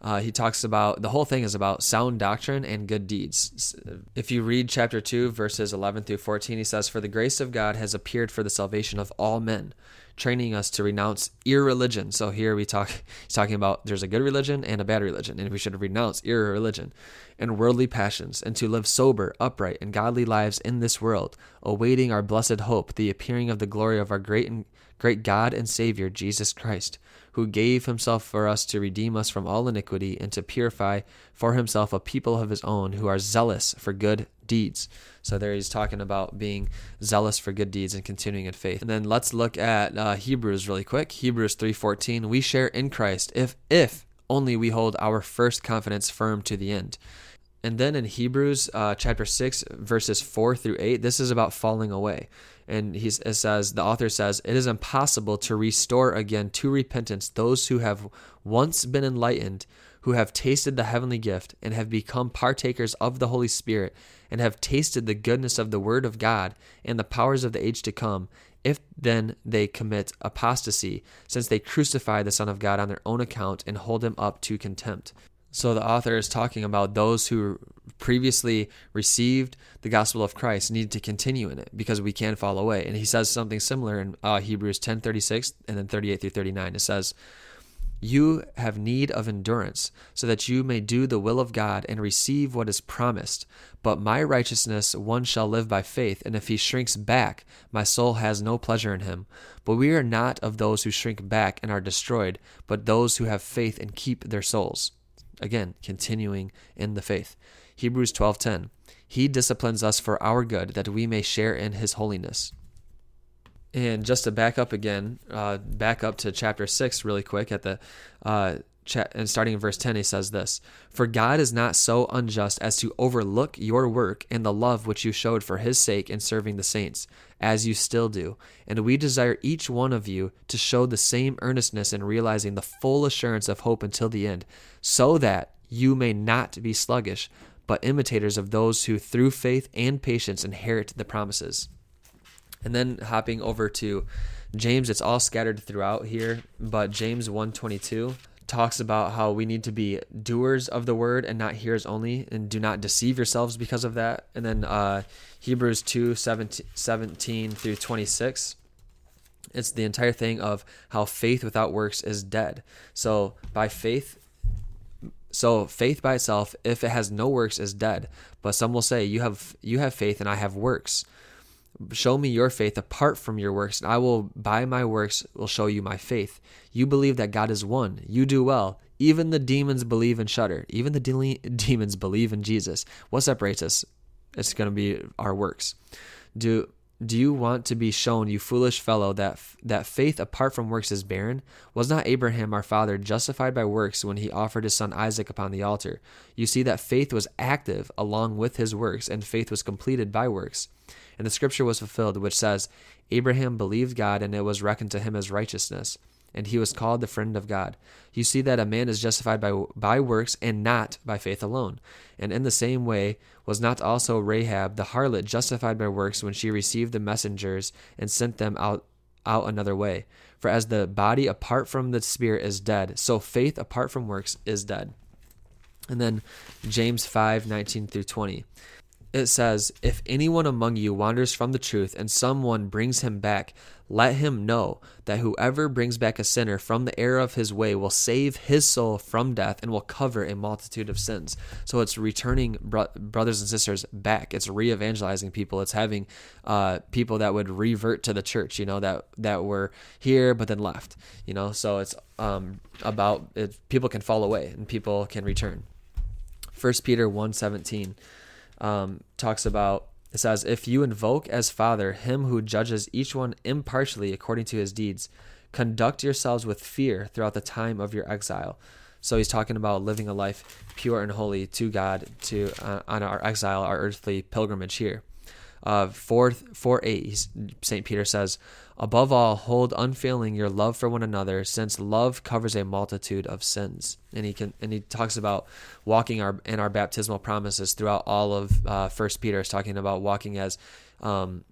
A: uh, he talks about the whole thing is about sound doctrine and good deeds. If you read chapter 2, verses 11 through 14, he says, For the grace of God has appeared for the salvation of all men, training us to renounce irreligion. So here we talk, he's talking about there's a good religion and a bad religion, and we should renounce irreligion and worldly passions, and to live sober, upright, and godly lives in this world, awaiting our blessed hope, the appearing of the glory of our great and great God and Savior Jesus Christ, who gave himself for us to redeem us from all iniquity and to purify for himself a people of his own who are zealous for good deeds. So there he's talking about being zealous for good deeds and continuing in faith. And then let's look at uh, Hebrews really quick. Hebrews 3:14, we share in Christ if if only we hold our first confidence firm to the end. And then in Hebrews uh, chapter 6, verses 4 through 8, this is about falling away. And he says, the author says, it is impossible to restore again to repentance those who have once been enlightened, who have tasted the heavenly gift, and have become partakers of the Holy Spirit, and have tasted the goodness of the Word of God and the powers of the age to come. If then they commit apostasy, since they crucify the Son of God on their own account and hold him up to contempt. So the author is talking about those who previously received the gospel of Christ need to continue in it because we can fall away. And he says something similar in uh, Hebrews 10 36 and then 38 through 39. It says, You have need of endurance, so that you may do the will of God and receive what is promised. But my righteousness one shall live by faith, and if he shrinks back, my soul has no pleasure in him. But we are not of those who shrink back and are destroyed, but those who have faith and keep their souls. Again, continuing in the faith. Hebrews 12:10. He disciplines us for our good that we may share in his holiness. And just to back up again, uh, back up to chapter 6 really quick at the uh, and starting in verse 10 he says this for god is not so unjust as to overlook your work and the love which you showed for his sake in serving the saints as you still do. And we desire each one of you to show the same earnestness in realizing the full assurance of hope until the end so that you may not be sluggish but imitators of those who through faith and patience inherit the promises. And then hopping over to James, it's all scattered throughout here, but James 122 talks about how we need to be doers of the word and not hearers only, and do not deceive yourselves because of that. And then uh, Hebrews 2 17, 17 through 26 it's the entire thing of how faith without works is dead. So by faith, so faith by itself, if it has no works, is dead. But some will say, "You have you have faith, and I have works." Show me your faith apart from your works, and I will, by my works, will show you my faith. You believe that God is one. You do well. Even the demons believe and shudder. Even the de- demons believe in Jesus. What separates us? It's going to be our works. Do do you want to be shown, you foolish fellow, that that faith apart from works is barren? Was not Abraham our father justified by works when he offered his son Isaac upon the altar? You see that faith was active along with his works, and faith was completed by works. And the scripture was fulfilled, which says, Abraham believed God, and it was reckoned to him as righteousness, and he was called the friend of God. You see that a man is justified by, by works and not by faith alone. And in the same way, was not also Rahab the harlot justified by works when she received the messengers and sent them out, out another way? For as the body apart from the spirit is dead, so faith apart from works is dead. And then James 5 19 through 20 it says, If anyone among you wanders from the truth and someone brings him back, let him know that whoever brings back a sinner from the error of his way will save his soul from death and will cover a multitude of sins. So it's returning bro- brothers and sisters back. It's re evangelizing people. It's having uh, people that would revert to the church, you know, that, that were here but then left, you know. So it's um, about it, people can fall away and people can return. First Peter 1 17 um, talks about it says, If you invoke as Father him who judges each one impartially according to his deeds, conduct yourselves with fear throughout the time of your exile. So he's talking about living a life pure and holy to God to uh, on our exile, our earthly pilgrimage here. Uh, 4, 4 8, St. Peter says, Above all, hold unfailing your love for one another, since love covers a multitude of sins. And he can, and he talks about walking our in our baptismal promises throughout all of uh, First Peter. Is talking about walking as um,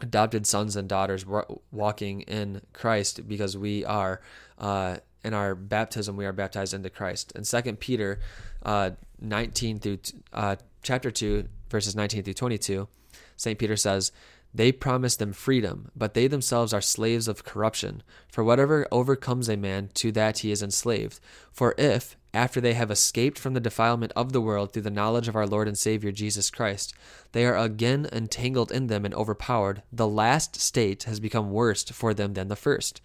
A: adopted sons and daughters, walking in Christ, because we are uh, in our baptism we are baptized into Christ. And Second Peter, uh, nineteen through uh, chapter two, verses nineteen through twenty Saint Peter says they promise them freedom, but they themselves are slaves of corruption. For whatever overcomes a man, to that he is enslaved. For if, after they have escaped from the defilement of the world through the knowledge of our Lord and Savior Jesus Christ, they are again entangled in them and overpowered, the last state has become worse for them than the first.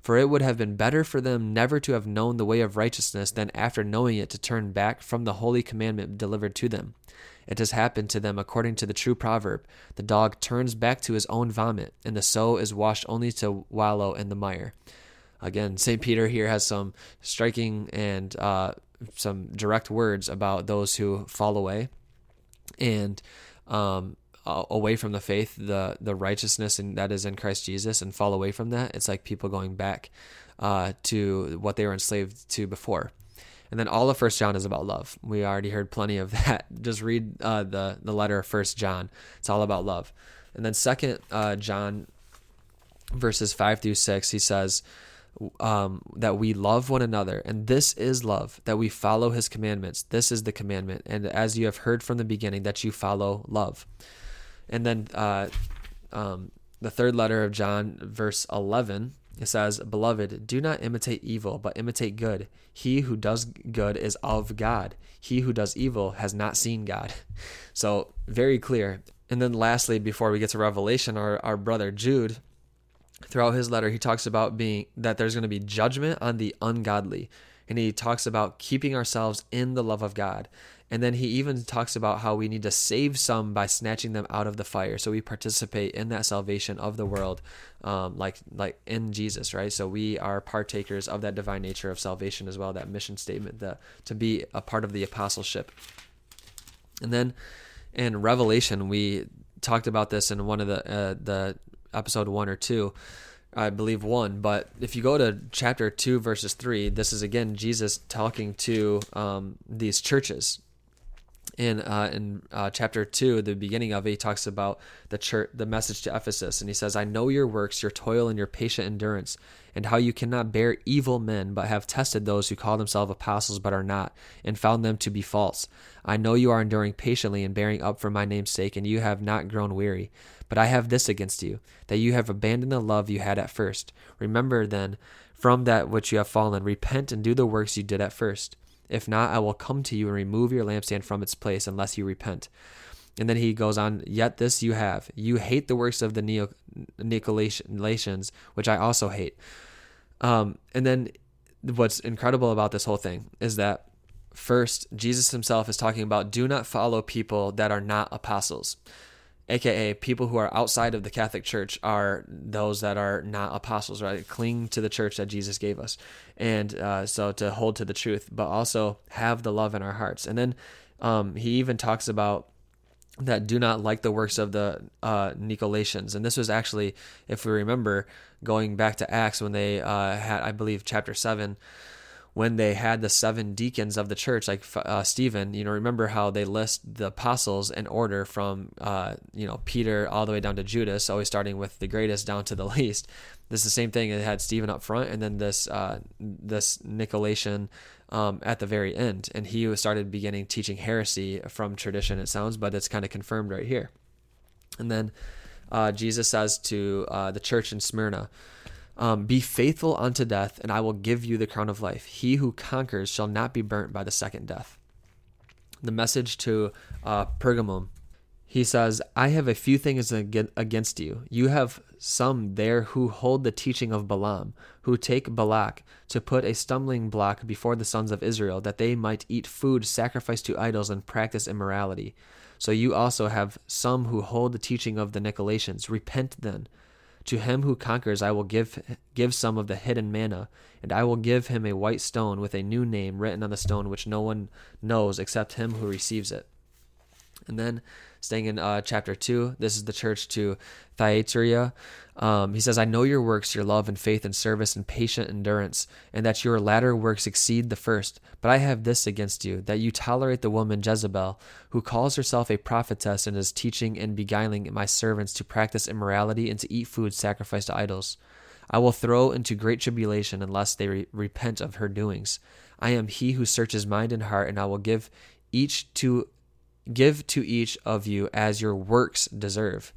A: For it would have been better for them never to have known the way of righteousness than after knowing it to turn back from the holy commandment delivered to them. It has happened to them according to the true proverb the dog turns back to his own vomit, and the sow is washed only to wallow in the mire. Again, St. Peter here has some striking and uh, some direct words about those who fall away and um, away from the faith, the the righteousness and that is in Christ Jesus, and fall away from that. It's like people going back uh, to what they were enslaved to before. And then all of First John is about love. We already heard plenty of that. Just read uh, the the letter of First John. It's all about love. And then Second uh, John, verses five through six, he says um, that we love one another, and this is love that we follow His commandments. This is the commandment, and as you have heard from the beginning, that you follow love. And then uh, um, the third letter of John, verse eleven it says, Beloved, do not imitate evil, but imitate good. He who does good is of God. He who does evil has not seen God. So, very clear. And then, lastly, before we get to Revelation, our, our brother Jude, throughout his letter, he talks about being that there's going to be judgment on the ungodly. And he talks about keeping ourselves in the love of God. And then he even talks about how we need to save some by snatching them out of the fire. So we participate in that salvation of the world, um, like like in Jesus, right? So we are partakers of that divine nature of salvation as well. That mission statement, the to be a part of the apostleship. And then in Revelation, we talked about this in one of the uh, the episode one or two. I believe one, but if you go to chapter two, verses three, this is again Jesus talking to um, these churches, in uh, in uh, chapter two, the beginning of it, he talks about the church, the message to Ephesus, and he says, "I know your works, your toil, and your patient endurance, and how you cannot bear evil men, but have tested those who call themselves apostles but are not, and found them to be false. I know you are enduring patiently and bearing up for my name's sake, and you have not grown weary. But I have this against you, that you have abandoned the love you had at first. Remember then, from that which you have fallen, repent and do the works you did at first." If not, I will come to you and remove your lampstand from its place unless you repent. And then he goes on, Yet this you have. You hate the works of the Neo- Nicolaitans, which I also hate. Um, and then what's incredible about this whole thing is that first, Jesus himself is talking about do not follow people that are not apostles aka people who are outside of the Catholic Church are those that are not apostles, right? Cling to the church that Jesus gave us, and uh, so to hold to the truth, but also have the love in our hearts. And then um, he even talks about that do not like the works of the uh, Nicolaitans, and this was actually, if we remember, going back to Acts when they uh, had, I believe, chapter seven when they had the seven deacons of the church, like uh, Stephen, you know, remember how they list the apostles in order from, uh, you know, Peter all the way down to Judas, always starting with the greatest down to the least. This is the same thing. It had Stephen up front, and then this uh, this Nicolaitan um, at the very end, and he started beginning teaching heresy from tradition. It sounds, but it's kind of confirmed right here. And then uh, Jesus says to uh, the church in Smyrna. Um, be faithful unto death, and I will give you the crown of life. He who conquers shall not be burnt by the second death. The message to uh, Pergamum. He says, I have a few things against you. You have some there who hold the teaching of Balaam, who take Balak to put a stumbling block before the sons of Israel, that they might eat food sacrificed to idols and practice immorality. So you also have some who hold the teaching of the Nicolaitans. Repent then to him who conquers, I will give give some of the hidden manna, and I will give him a white stone with a new name written on the stone, which no one knows except him who receives it. And then, staying in uh, chapter 2, this is the church to Thyatira. Um, he says, I know your works, your love and faith and service and patient endurance, and that your latter works exceed the first. But I have this against you, that you tolerate the woman Jezebel, who calls herself a prophetess and is teaching and beguiling my servants to practice immorality and to eat food sacrificed to idols. I will throw into great tribulation unless they re- repent of her doings. I am he who searches mind and heart, and I will give each to give to each of you as your works deserve.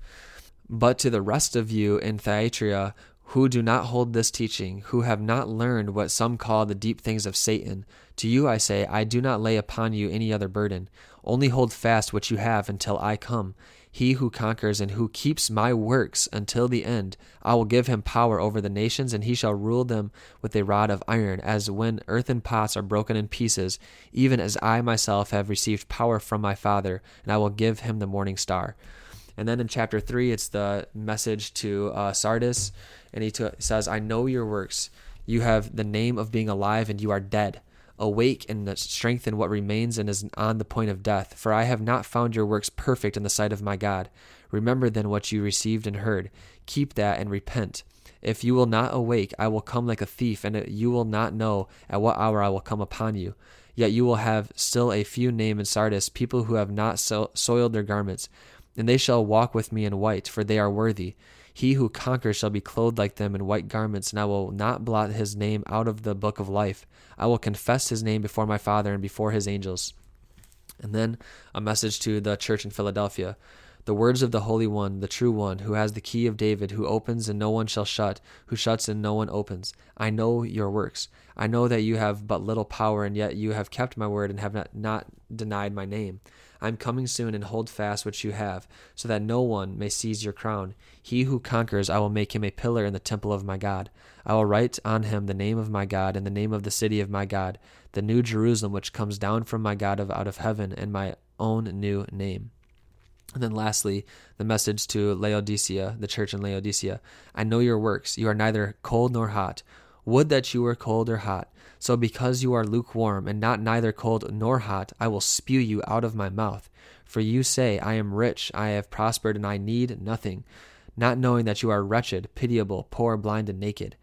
A: But to the rest of you in Thyatira who do not hold this teaching, who have not learned what some call the deep things of Satan, to you I say, I do not lay upon you any other burden. Only hold fast what you have until I come. He who conquers and who keeps my works until the end, I will give him power over the nations, and he shall rule them with a rod of iron, as when earthen pots are broken in pieces, even as I myself have received power from my Father, and I will give him the morning star. And then in chapter 3, it's the message to uh, Sardis, and he t- says, I know your works. You have the name of being alive, and you are dead awake and strengthen what remains and is on the point of death. For I have not found your works perfect in the sight of my God. Remember then what you received and heard. Keep that and repent. If you will not awake, I will come like a thief, and you will not know at what hour I will come upon you. Yet you will have still a few name in Sardis, people who have not so- soiled their garments, and they shall walk with me in white, for they are worthy. He who conquers shall be clothed like them in white garments, and I will not blot his name out of the book of life. I will confess his name before my Father and before his angels. And then a message to the church in Philadelphia. The words of the Holy One, the true One, who has the key of David, who opens and no one shall shut, who shuts and no one opens. I know your works. I know that you have but little power, and yet you have kept my word and have not, not denied my name. I am coming soon, and hold fast what you have, so that no one may seize your crown. He who conquers, I will make him a pillar in the temple of my God. I will write on him the name of my God, and the name of the city of my God, the new Jerusalem which comes down from my God of out of heaven, and my own new name. And then lastly, the message to Laodicea, the church in Laodicea. I know your works. You are neither cold nor hot. Would that you were cold or hot. So because you are lukewarm and not neither cold nor hot, I will spew you out of my mouth. For you say, I am rich, I have prospered, and I need nothing, not knowing that you are wretched, pitiable, poor, blind, and naked.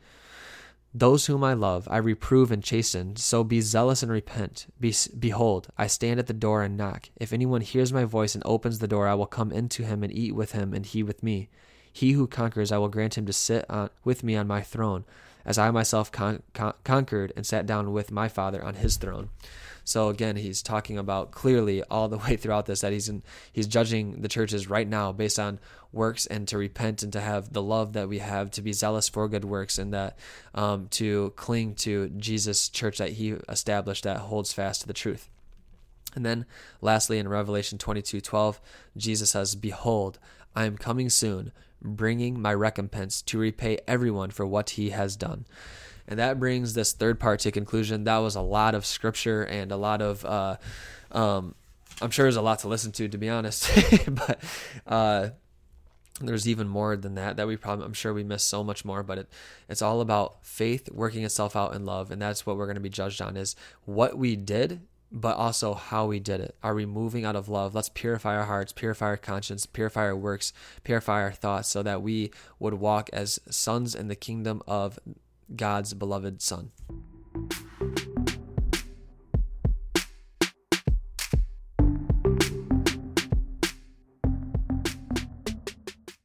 A: Those whom I love, I reprove and chasten. So be zealous and repent. Be, behold, I stand at the door and knock. If anyone hears my voice and opens the door, I will come into him and eat with him, and he with me. He who conquers, I will grant him to sit on, with me on my throne, as I myself con- con- conquered and sat down with my Father on his throne. So again, he's talking about clearly all the way throughout this that he's in, he's judging the churches right now based on works and to repent and to have the love that we have to be zealous for good works and that um, to cling to Jesus' church that he established that holds fast to the truth. And then lastly in Revelation 22 12, Jesus says, Behold, I am coming soon, bringing my recompense to repay everyone for what he has done. And that brings this third part to conclusion. That was a lot of scripture and a lot of, uh, um, I'm sure there's a lot to listen to, to be honest. but uh, there's even more than that that we probably I'm sure we miss so much more but it it's all about faith working itself out in love and that's what we're going to be judged on is what we did but also how we did it are we moving out of love let's purify our hearts purify our conscience purify our works purify our thoughts so that we would walk as sons in the kingdom of God's beloved Son.